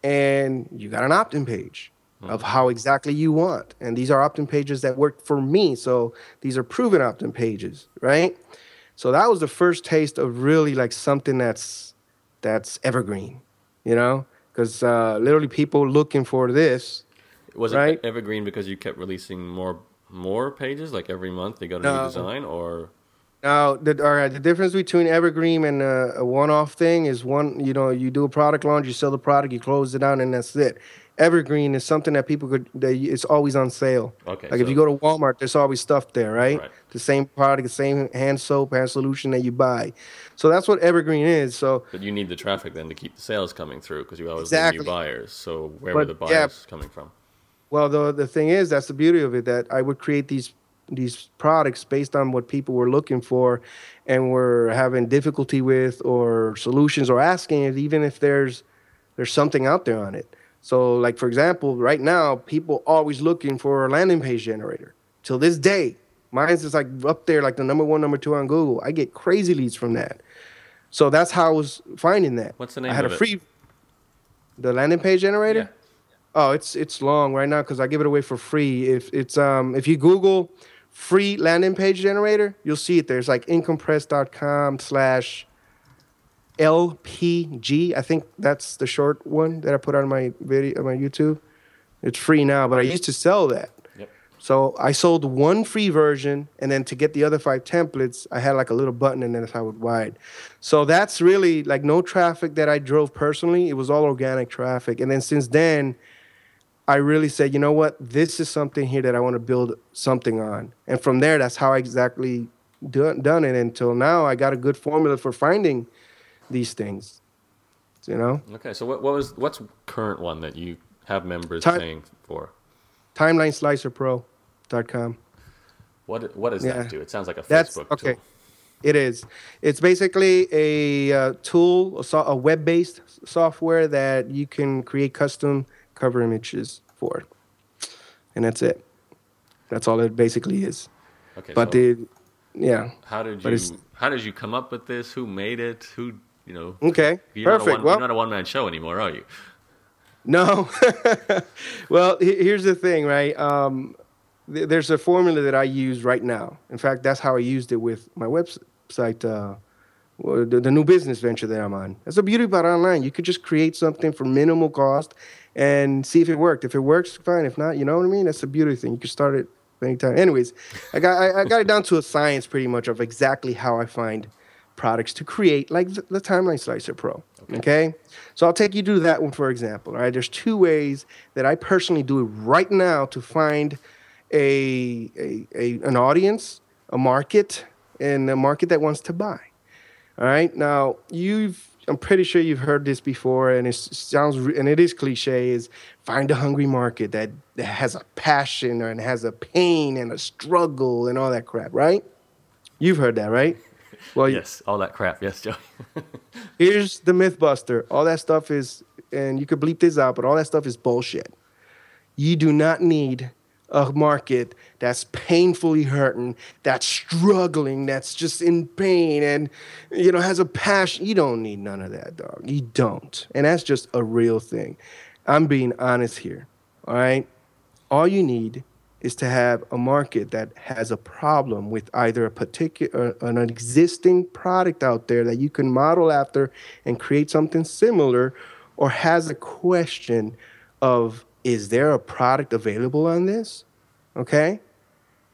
and you got an opt-in page mm-hmm. of how exactly you want. And these are opt-in pages that work for me. So these are proven opt-in pages, right? So that was the first taste of really like something that's that's evergreen, you know, because uh, literally people looking for this. Was right? it evergreen because you kept releasing more more pages like every month they got a no. new design or? Now, the, all right, the difference between evergreen and a, a one-off thing is one, you know, you do a product launch, you sell the product, you close it down, and that's it evergreen is something that people could that it's always on sale. Okay. Like so if you go to Walmart, there's always stuff there, right? right? The same product, the same hand soap, hand solution that you buy. So that's what evergreen is. So But you need the traffic then to keep the sales coming through because you always exactly. need new buyers. So where but, were the buyers yeah, coming from? Well, the the thing is that's the beauty of it that I would create these these products based on what people were looking for and were having difficulty with or solutions or asking it even if there's there's something out there on it. So, like for example, right now, people always looking for a landing page generator. Till this day, mine's is like up there, like the number one, number two on Google. I get crazy leads from that. So that's how I was finding that. What's the name? I had a free. The landing page generator. Yeah. Oh, it's it's long right now because I give it away for free. If it's um if you Google free landing page generator, you'll see it there. It's like incompress.com slash LPG. I think that's the short one that I put on my video on my YouTube. It's free now, but I used to sell that. Yep. So I sold one free version, and then to get the other five templates, I had like a little button, and then if I would wide. So that's really like no traffic that I drove personally. It was all organic traffic, and then since then, I really said, you know what, this is something here that I want to build something on, and from there, that's how I exactly done, done it until now. I got a good formula for finding these things. You know. Okay, so what, what was what's current one that you have members Time, paying for? TimelineSlicerPro.com. What what does yeah. that do? It sounds like a That's, Facebook okay. tool. It is. It's basically a uh, tool, a, a web-based software that you can create custom cover images for, and that's it. That's all it basically is. Okay. But so the yeah. how did you how did you come up with this? Who made it? Who you know? Okay. You're not a Perfect. one, well, you're not a one man show anymore, are you? No. well, here's the thing, right? Um, th- there's a formula that I use right now. In fact, that's how I used it with my website, uh, the, the new business venture that I'm on. That's the beauty about online. You could just create something for minimal cost and see if it worked. If it works, fine. If not, you know what I mean? That's the beauty thing. You can start it anytime. Anyways, I got I, I got it down to a science pretty much of exactly how I find products to create, like the, the Timeline Slicer Pro. Okay. So I'll take you through that one for example. All right. There's two ways that I personally do it right now to find a, a, a an audience, a market, and a market that wants to buy. All right. Now you've I'm pretty sure you've heard this before, and it sounds and it is cliche. Is find a hungry market that, that has a passion and has a pain and a struggle and all that crap, right? You've heard that, right? Well, Yes, all that crap. Yes, Joey. here's the MythBuster. All that stuff is, and you could bleep this out, but all that stuff is bullshit. You do not need a market that's painfully hurting, that's struggling, that's just in pain, and you know has a passion. You don't need none of that, dog. You don't, and that's just a real thing. I'm being honest here. All right, all you need is to have a market that has a problem with either a particular uh, an existing product out there that you can model after and create something similar or has a question of is there a product available on this? Okay?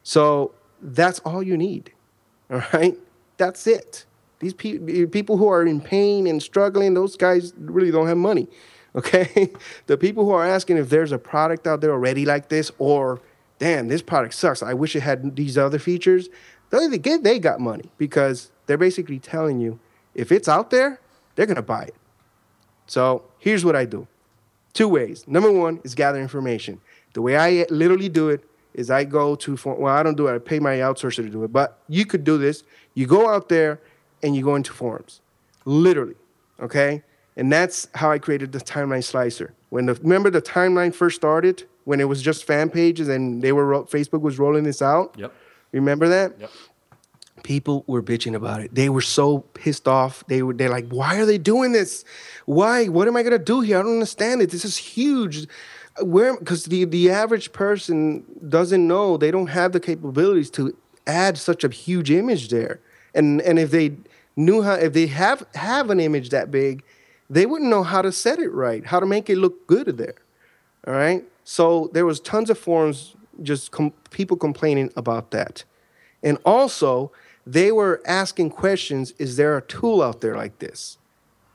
So that's all you need all right that's it. These pe- people who are in pain and struggling those guys really don't have money okay? The people who are asking if there's a product out there already like this or damn this product sucks. I wish it had these other features. They, they they got money because they're basically telling you if it's out there they're going to buy it. So here's what i do. Two ways. Number one is gather information. The way i literally do it is i go to well i don't do it. I pay my outsourcer to do it. But you could do this. You go out there and you go into forums. Literally okay? And that's how i created the timeline slicer. When the remember the timeline first started when it was just fan pages and they were facebook was rolling this out Yep. remember that Yep. people were bitching about it. They were so pissed off. They were they're like, why are they doing this? Why? What am I gonna do here? I don't understand it. This is huge. Where because the the average person doesn't know. They don't have the capabilities to add such a huge image there. And and if they knew how, if they have have an image that big, they wouldn't know how to set it right, how to make it look good there. All right. So there was tons of forums, just com- people complaining about that. And also, they were asking questions Is there a tool out there like this?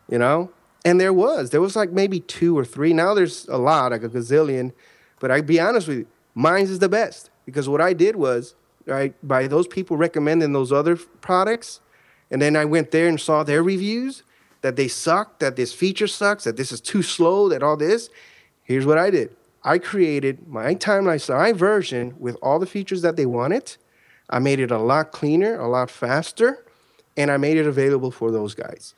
You know? And there was. There was like maybe two or three. Now there's a lot, like a gazillion. But I'd be honest with you, mine's is the best. Because what I did was, right, by those people recommending those other products, and then I went there and saw their reviews that they suck, that this feature sucks, that this is too slow, that all this. Here's what I did I created my timeline, my version with all the features that they wanted. I made it a lot cleaner, a lot faster, and I made it available for those guys.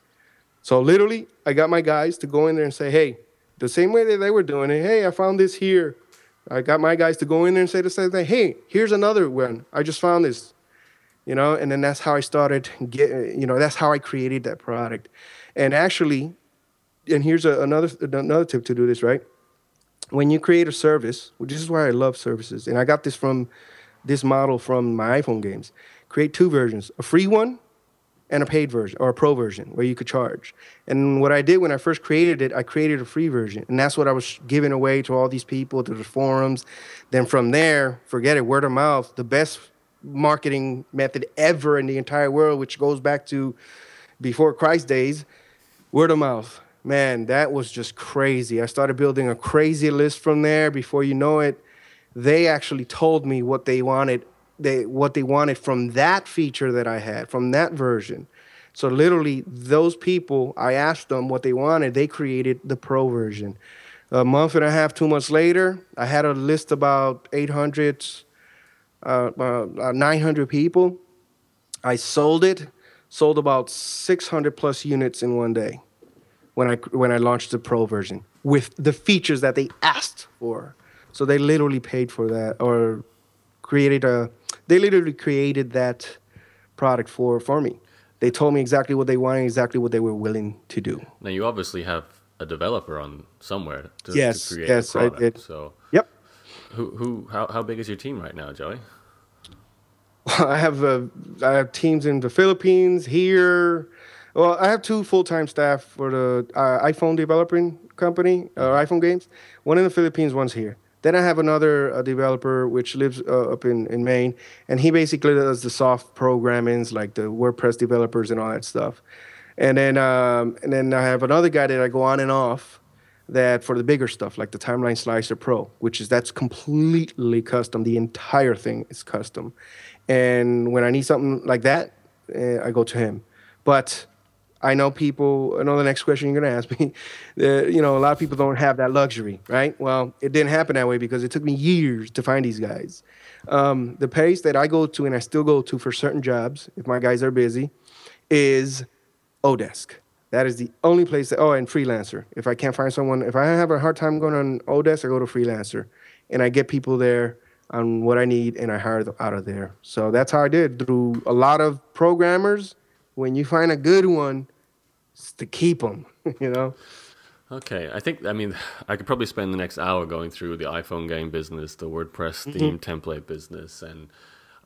So literally, I got my guys to go in there and say, hey, the same way that they were doing it, hey, I found this here. I got my guys to go in there and say the same thing, hey, here's another one. I just found this. You know, and then that's how I started get you know, that's how I created that product. And actually, and here's a, another another tip to do this, right? When you create a service, which is why I love services, and I got this from this model from my iPhone games. Create two versions, a free one and a paid version or a pro version where you could charge. And what I did when I first created it, I created a free version. And that's what I was giving away to all these people, to the forums. Then from there, forget it, word of mouth, the best marketing method ever in the entire world, which goes back to before Christ days, word of mouth. Man, that was just crazy. I started building a crazy list from there. Before you know it, they actually told me what they wanted they what they wanted from that feature that I had from that version. So literally those people I asked them what they wanted, they created the pro version. A month and a half, two months later, I had a list about 800 uh, uh, 900 people. I sold it, sold about 600 plus units in one day when I when I launched the pro version. with the features that they asked for. So they literally paid for that or created a they literally created that product for for me. They told me exactly what they wanted, exactly what they were willing to do. Now you obviously have a developer on somewhere to, yes, to create yes, the product. I did. So Yep. who who how how big is your team right now, Joey? I have uh, I have teams in the Philippines here. Well, I have two full time staff for the uh, iPhone developing company uh, iPhone games. One in the Philippines, one's here. Then I have another uh, developer which lives uh, up in, in Maine, and he basically does the soft programmings like the WordPress developers and all that stuff. And then um, and then I have another guy that I go on and off that for the bigger stuff like the Timeline Slicer Pro, which is that's completely custom. The entire thing is custom. And when I need something like that, uh, I go to him. But I know people. I know the next question you're going to ask me. Uh, you know, a lot of people don't have that luxury, right? Well, it didn't happen that way because it took me years to find these guys. Um, the place that I go to and I still go to for certain jobs, if my guys are busy, is Odesk. That is the only place that. Oh, and Freelancer. If I can't find someone, if I have a hard time going on Odesk, I go to Freelancer, and I get people there on what I need, and I hire them out of there. So that's how I did through a lot of programmers. When you find a good one, to keep them. you know. Okay, I think I mean I could probably spend the next hour going through the iPhone game business, the WordPress mm-hmm. theme mm-hmm. template business, and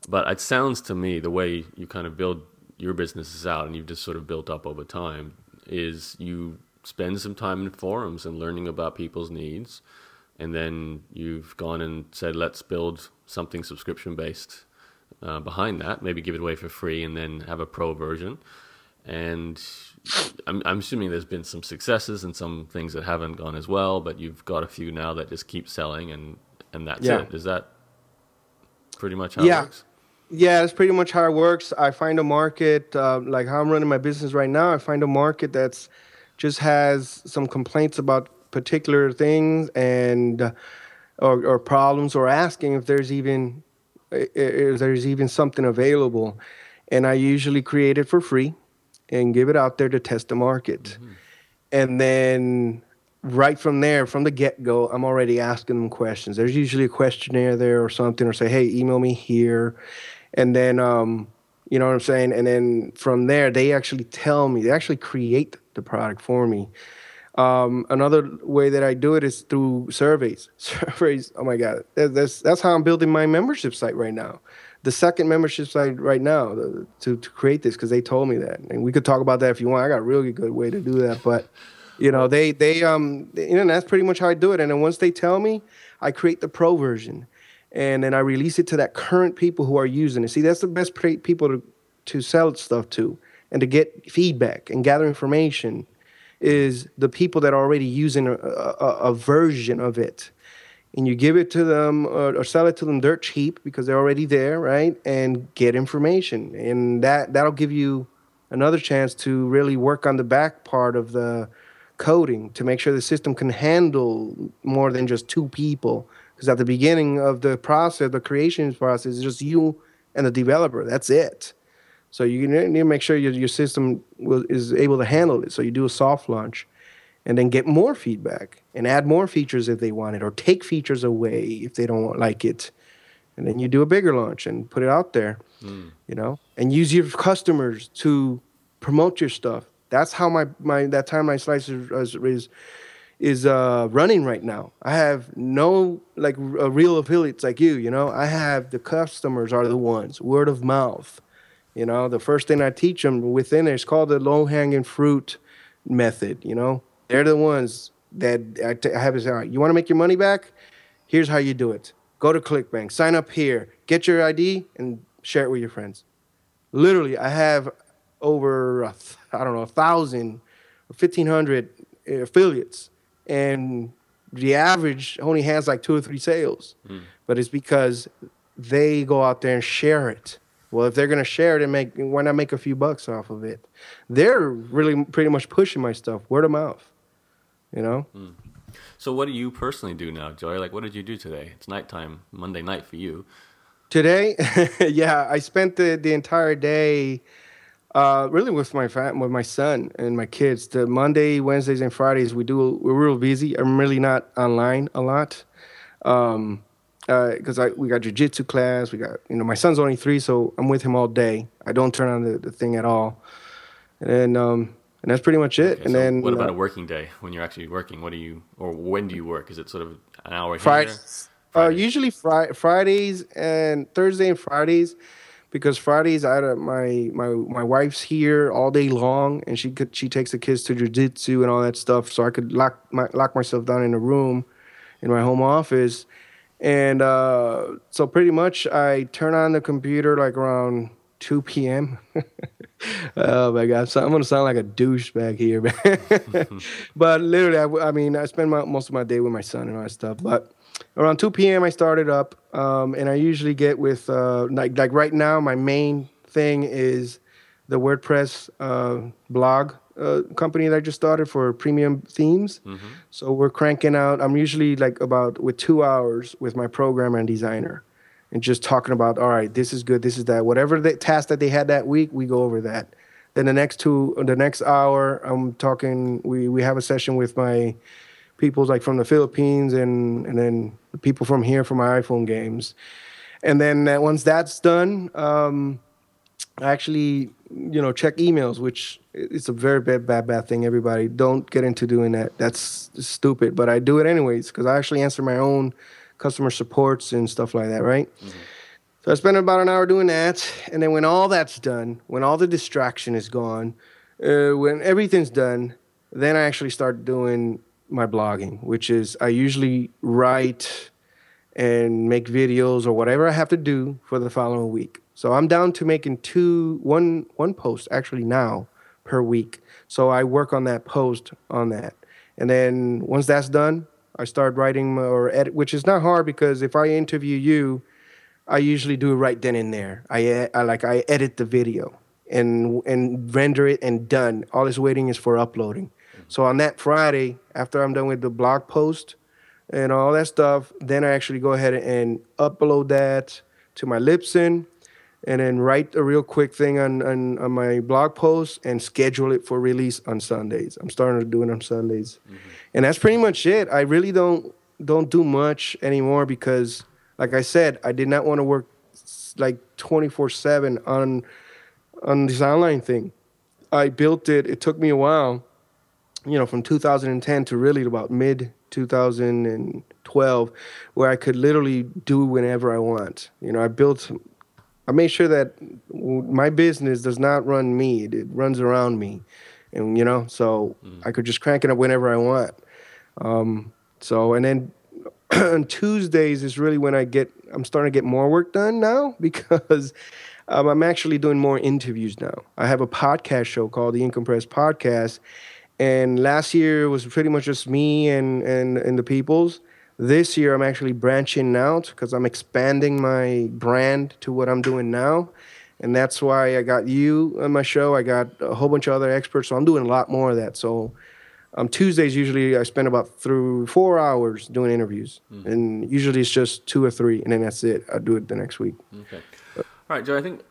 but it sounds to me the way you kind of build your businesses out and you've just sort of built up over time is you spend some time in forums and learning about people's needs and then you've gone and said, let's build something subscription based uh, behind that. Maybe give it away for free, and then have a pro version. And I'm, I'm assuming there's been some successes and some things that haven't gone as well, but you've got a few now that just keep selling, and and that's yeah. it. Is that pretty much how yeah. it works? Yeah, that's pretty much how it works. I find a market, uh, like how I'm running my business right now. I find a market that's just has some complaints about particular things and uh, or, or problems or asking if there's even if there's even something available and i usually create it for free and give it out there to test the market mm-hmm. and then right from there from the get-go i'm already asking them questions there's usually a questionnaire there or something or say hey email me here and then um, you know what i'm saying and then from there they actually tell me they actually create the product for me um, another way that I do it is through surveys. Surveys. Oh my God, that's that's how I'm building my membership site right now. The second membership site right now to to create this because they told me that, and we could talk about that if you want. I got a really good way to do that, but you know they they um you know that's pretty much how I do it. And then once they tell me, I create the pro version, and then I release it to that current people who are using it. See, that's the best people to to sell stuff to and to get feedback and gather information is the people that are already using a, a, a version of it and you give it to them or, or, sell it to them dirt cheap because they're already there right? And get information. And that that'll give you another chance to really work on the back part of the coding to make sure the system can handle more than just two people. Because at the beginning of the process the creation process is just you and the developer. That's it. So you need to make sure your, your system will, is able to handle it. So you do a soft launch and then get more feedback and add more features if they want it or take features away if they don't like it. And then you do a bigger launch and put it out there, mm. you know, and use your customers to promote your stuff. That's how my, my that timeline slicer is, is, is uh, running right now. I have no like a real affiliates like you, you know. I have the customers are the ones, word of mouth you know, the first thing I teach them within it is called the low hanging fruit method. You know, they're the ones that I, t- I have to say, you want to make your money back? Here's how you do it. Go to ClickBank, sign up here, get your ID, and share it with your friends. Literally, I have over I don't know a thousand or fifteen hundred affiliates, and the average only has like two or three sales. Mm. But it's because they go out there and share it well, if they're going to share it and make, why not make a few bucks off of it? They're really pretty much pushing my stuff word of mouth, you know? Mm. So, what do you personally do now, Joey? Like, what did you do today? It's nighttime, Monday night for you. Today, yeah, I spent the, the entire day Uh, really with my fam- with my son and my kids. The Monday, Wednesdays, and Fridays we do we're real busy. I'm really not online a lot. Um, because uh, I we got jujitsu class. We got you know my son's only three, so I'm with him all day. I don't turn on the, the thing at all, and um and that's pretty much it. Okay, and so then what about uh, a working day when you're actually working? What do you or when do you work? Is it sort of an hour? Friday, there? uh, Friday. usually fri- Fridays and Thursday and Fridays, because Fridays I my my my wife's here all day long, and she could she takes the kids to jujitsu and all that stuff, so I could lock my lock myself down in a room, in my home office, and uh, so pretty much I turn on the computer like around two p.m. oh my god, so I'm gonna sound like a douche back here, man. but literally, I mean, I spend my, most of my day with my son and all that stuff. But around 2 p.m. I started up, um, and I usually get with uh, like like right now. My main thing is the WordPress uh, blog uh, company that I just started for premium themes. So we're cranking out. I'm usually like about with two hours with my programmer and designer, and just talking about all right, this is good, this is that. Whatever the task that they had that week, we go over that. Then the next two, the next hour, I'm talking. We we have a session with my people like from the Philippines and and then the people from here from my iPhone games, and then uh, once that's done, um, I actually you know check emails, which it's a very bad bad bad thing. Everybody don't get into doing that. That's stupid, but I do it anyways because I actually answer my own customer supports and stuff like that, right? So I spend about an hour doing that, and then when all that's done, when all the distraction is gone, uh, when everything's done, then I actually start doing my blogging, which is I usually write and make videos or whatever I have to do for the following week. So I'm down to making two, one, one post actually now per week. So I work on that post on that, and then once that's done, I start writing or edit, which is not hard because if I interview you, I usually do it right then and there. I, I like I edit the video and and render it and done. All it's waiting is for uploading. So on that Friday, after I'm done with the blog post and all that stuff, then I actually go ahead and upload that to my Libsyn and then write a real quick thing on, on, on my blog post and schedule it for release on Sundays. I'm starting to do it on Sundays. Mm-hmm. And that's pretty much it. I really don't don't do much anymore because like I said, I did not want to work like 24/7 on on this online thing. I built it. It took me a while, you know, from 2010 to really about mid 2012, where I could literally do whenever I want. You know, I built. I made sure that my business does not run me; it, runs around me, and you know, so I could just crank it up whenever I want. Um, so, and then on Tuesdays is really when I get I'm starting to get more work done now because um, I'm actually doing more interviews now. I have a podcast show called the Incompressed Podcast, and last year was pretty much just me and and and the peoples. This year I'm actually branching out because I'm expanding my brand to what I'm doing now. And that's why I got you on my show. I got a whole bunch of other experts. So I'm doing a lot more of that. So um, Tuesdays usually I spend about through four hours doing interviews, and usually it's just two or three, and then that's it. I'll do it the next week. Okay. All right, Joe. I think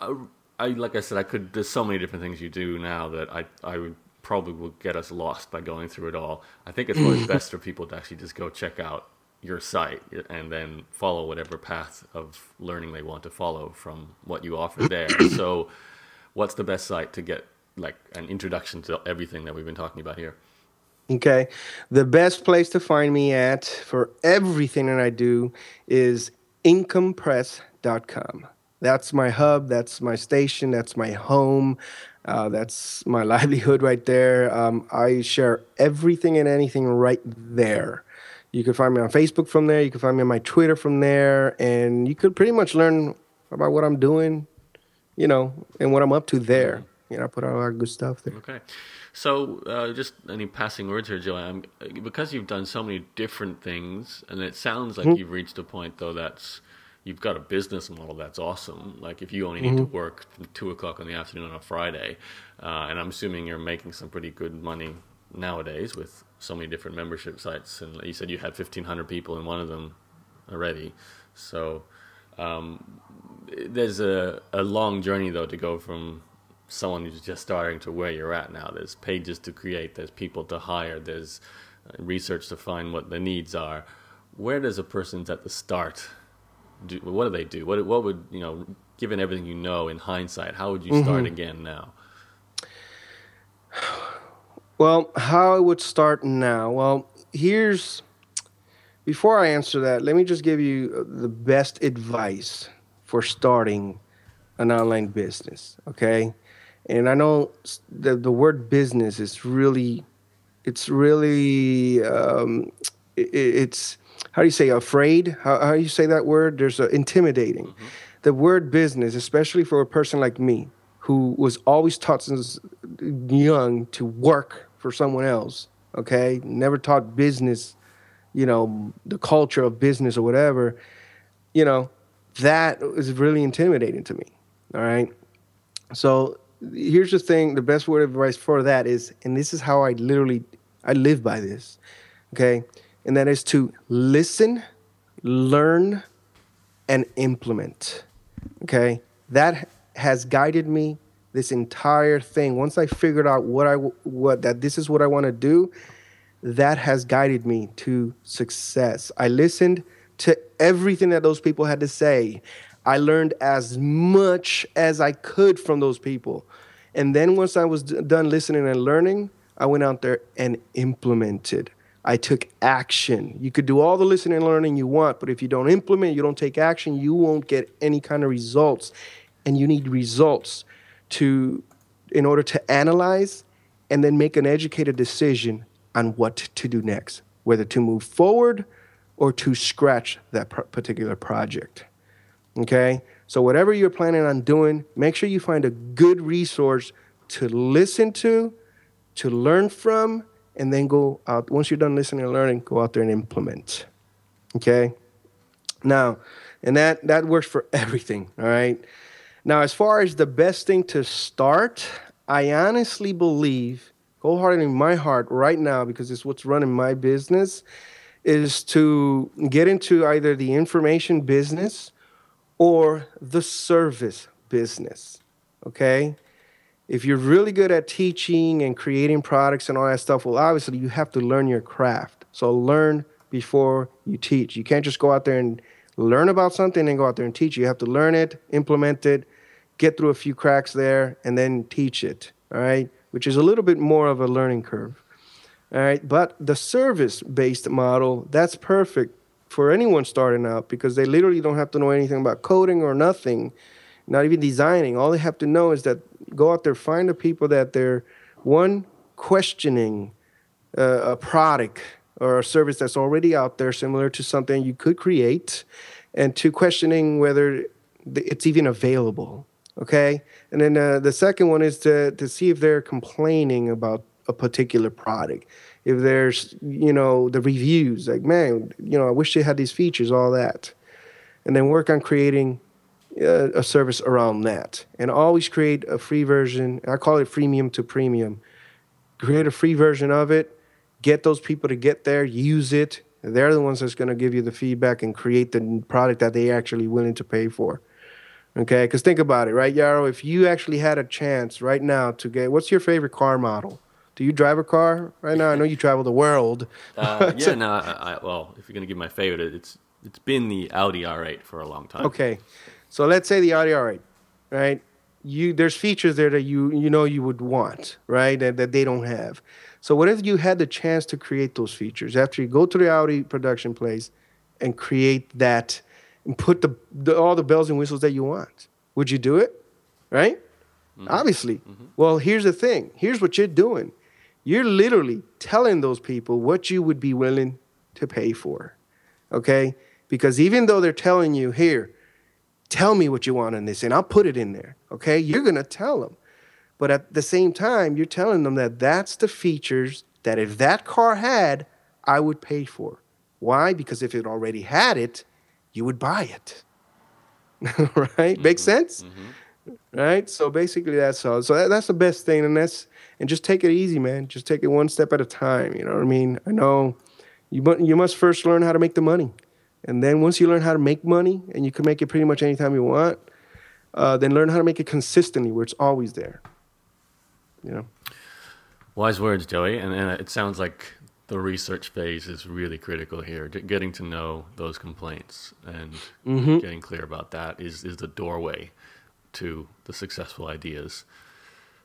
I, I like I said, I could. There's so many different things you do now that I I would probably will get us lost by going through it all. I think it's probably best for people to actually just go check out your site and then follow whatever path of learning they want to follow from what you offer there. so, what's the best site to get like an introduction to everything that we've been talking about here? Okay, the best place to find me at for everything that I do is incomepress.com. That's my hub. That's my station. That's my home. Uh, that's my livelihood right there. Um, I share everything and anything right there. You can find me on Facebook from there. You can find me on my Twitter from there, and you could pretty much learn about what I'm doing, you know, and what I'm up to there. You know, I put out a lot of good stuff there. Okay. So, uh, just any passing words here, Joe? I'm, because you've done so many different things, and it sounds like you've reached a point, though, that's you've got a business model that's awesome. Like, if you only need to work two o'clock in the afternoon on a Friday, uh, and I'm assuming you're making some pretty good money nowadays with so many different membership sites, and you said you had 1,500 people in one of them already. So, um, there's a, a long journey though to go from someone who's just starting to where you're at now. There's pages to create, there's people to hire, there's uh, research to find what the needs are. Where does a person's at the start? Do, what do they do? What what would you know? Given everything you know in hindsight, how would you mm-hmm. start again now? Well, how I would start now. Well, here's before I answer that, let me just give you the best advice for starting an online business. Okay, and I know the the word business is really, it's really, um, it, it's how do you say afraid? How how do you say that word? There's a intimidating. Mm-hmm. The word business, especially for a person like me, who was always taught since young to work for someone else. Okay, never taught business, you know, the culture of business or whatever. You know, that is really intimidating to me. All right, so here's the thing: the best word of advice for that is, and this is how I literally I live by this. Okay, and that is to listen, learn, and implement. Okay, that has guided me this entire thing. Once i figured out what i what that this is what i want to do that has guided me to success. I listened to everything that those people had to say. I learned as much as i could from those people. And then once i was d- done listening and learning i went out there and implemented i took action you could do all the listening and learning you want but if you don't implement you don't take action you won't get any kind of results and you need results to in order to analyze and then make an educated decision on what to do next, whether to move forward or to scratch that particular project. Okay? So, whatever you're planning on doing, make sure you find a good resource to listen to, to learn from, and then go out. Once you're done listening and learning, go out there and implement. Okay? Now, and that, that works for everything, all right? Now, as far as the best thing to start, I honestly believe, wholeheartedly in my heart right now, because it's what's running my business, is to get into either the information business or the service business. Okay? If you're really good at teaching and creating products and all that stuff, well, obviously you have to learn your craft. So learn before you teach. You can't just go out there and learn about something and go out there and teach. You have to learn it, implement it, get through a few cracks there, and then teach it, all right? Which is a little bit more of a learning curve. All right, but the service based model, that's perfect for anyone starting out because they literally don't have to know anything about coding or nothing, not even designing. All they have to know is that go out there, find the people that they're one, questioning uh, a product or a service that's already out there, similar to something you could create, and two, questioning whether it's even available okay? And then uh, the second one is to to see if they're complaining about a particular product. If there's you know the reviews like man you know i wish they had these features all that. And then work on creating uh, a service around that and always create a free version i call it freemium to premium create a free version of it get those people to get there use it they're the ones that's going to give you the feedback and create the product that they actually willing to pay for Okay, because think about it, right, Yaro? If you actually had a chance right now to get, what's your favorite car model? Do you drive a car right now? I know you travel the world. Uh, yeah, no. I, I, well, if you're gonna give my favorite, it's it's been the Audi R8 for a long time. Okay, so let's say the Audi R8, right? You there's features there that you you know you would want, right? That that they don't have. So what if you had the chance to create those features after you go to the Audi production place and create that? and put the, the, all the bells and whistles that you want. Would you do it? Right? Mm-hmm. Obviously. Mm-hmm. Well, here's the thing. Here's what you're doing. You're literally telling those people what you would be willing to pay for. Okay? Because even though they're telling you, here, tell me what you want in this, and I'll put it in there. Okay? You're going to tell them. But at the same time, you're telling them that that's the features that if that car had, I would pay for. Why? Because if it already had it, you would buy it. right? Mm-hmm. Makes sense? Mm-hmm. Right? So basically that's all. So that, that's the best thing and that's and just take it easy, man. Just take it one step at a time, you know what I mean? I know you you must first learn how to make the money. And then once you learn how to make money and you can make it pretty much anytime you want, uh, then learn how to make it consistently where it's always there. you know. Wise words, Joey. And, and it sounds like the research phase is really critical here. Getting to know those complaints and mm-hmm. getting clear about that is, is the doorway to the successful ideas.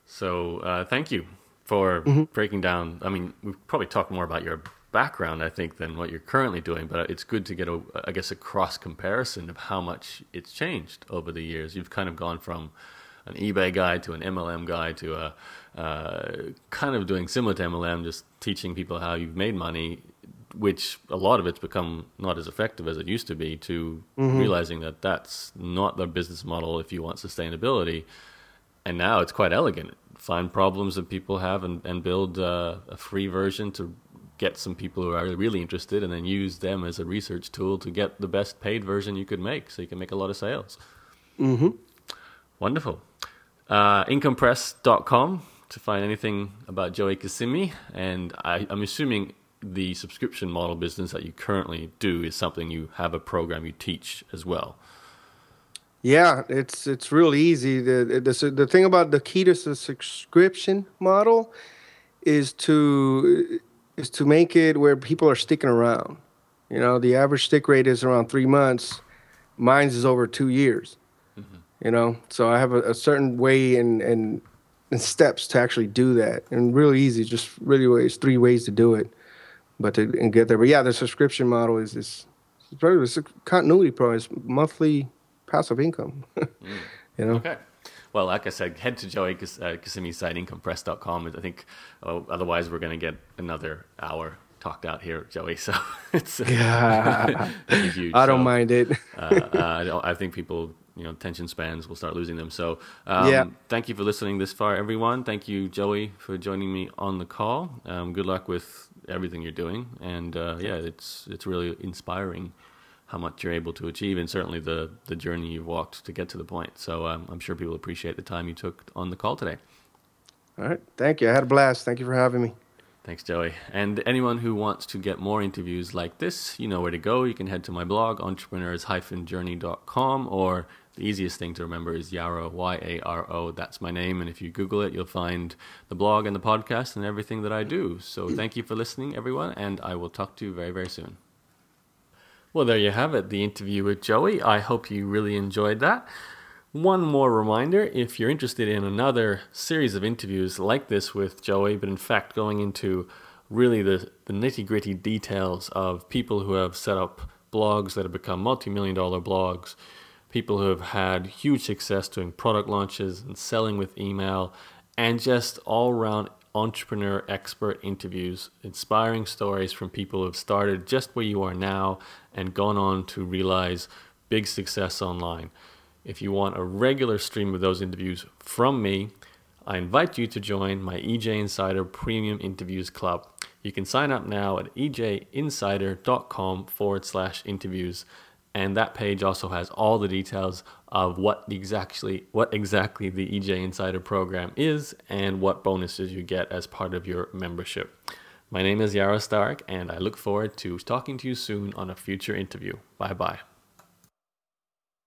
So uh, thank you for mm-hmm. breaking down. I mean, we've probably talked more about your background, I think, than what you're currently doing, but it's good to get, a, I guess, a cross comparison of how much it's changed over the years. You've kind of gone from an eBay guy to an MLM guy to a uh, kind of doing similar to MLM, just teaching people how you've made money, which a lot of it's become not as effective as it used to be. To mm-hmm. realizing that that's not the business model if you want sustainability, and now it's quite elegant. Find problems that people have and, and build uh, a free version to get some people who are really interested, and then use them as a research tool to get the best paid version you could make, so you can make a lot of sales. Mm-hmm. Wonderful. Uh, incomepress.com to find anything about Joey Kissimmee, and I, I'm assuming the subscription model business that you currently do is something you have a program you teach as well. Yeah, it's it's real easy. The, the the thing about the key to the subscription model is to is to make it where people are sticking around. You know, the average stick rate is around three months. Mine's is over two years. Mm-hmm. You know, so I have a, a certain way and and and steps to actually do that. And really easy, just really ways, three ways to do it, but to and get there. But yeah, the subscription model is is it's a continuity program. It's monthly passive income. mm. You know. Okay. Well, like I said, head to Joey uh, Kissimmee's site, incomepress.com. I think oh, otherwise we're going to get another hour talked out here, Joey. So it's yeah, huge. I don't so, mind it. uh, uh, I, I, think people you know attention spans will start losing them. So um, yeah. thank you for listening this far, everyone. Thank you, Joey, for joining me on the call. Um, good luck with everything you're doing, and uh, yeah, it's it's really inspiring how much you're able to achieve, and certainly the the journey you've walked to get to the point. So um, I'm sure people appreciate the time you took on the call today. All right, thank you. I had a blast. Thank you for having me. Thanks, Joey. And anyone who wants to get more interviews like this, you know where to go. You can head to my blog, entrepreneurs-journey.com, or the easiest thing to remember is Yaro, Y A R O. That's my name. And if you Google it, you'll find the blog and the podcast and everything that I do. So thank you for listening, everyone. And I will talk to you very, very soon. Well, there you have it, the interview with Joey. I hope you really enjoyed that. One more reminder if you're interested in another series of interviews like this with Joey, but in fact going into really the, the nitty gritty details of people who have set up blogs that have become multi million dollar blogs people who have had huge success doing product launches and selling with email, and just all around entrepreneur expert interviews, inspiring stories from people who have started just where you are now and gone on to realize big success online. If you want a regular stream of those interviews from me, I invite you to join my EJ Insider Premium Interviews Club. You can sign up now at ejinsider.com forward slash interviews and that page also has all the details of what exactly what exactly the EJ Insider program is and what bonuses you get as part of your membership. My name is Yaro Starak, and I look forward to talking to you soon on a future interview. Bye bye.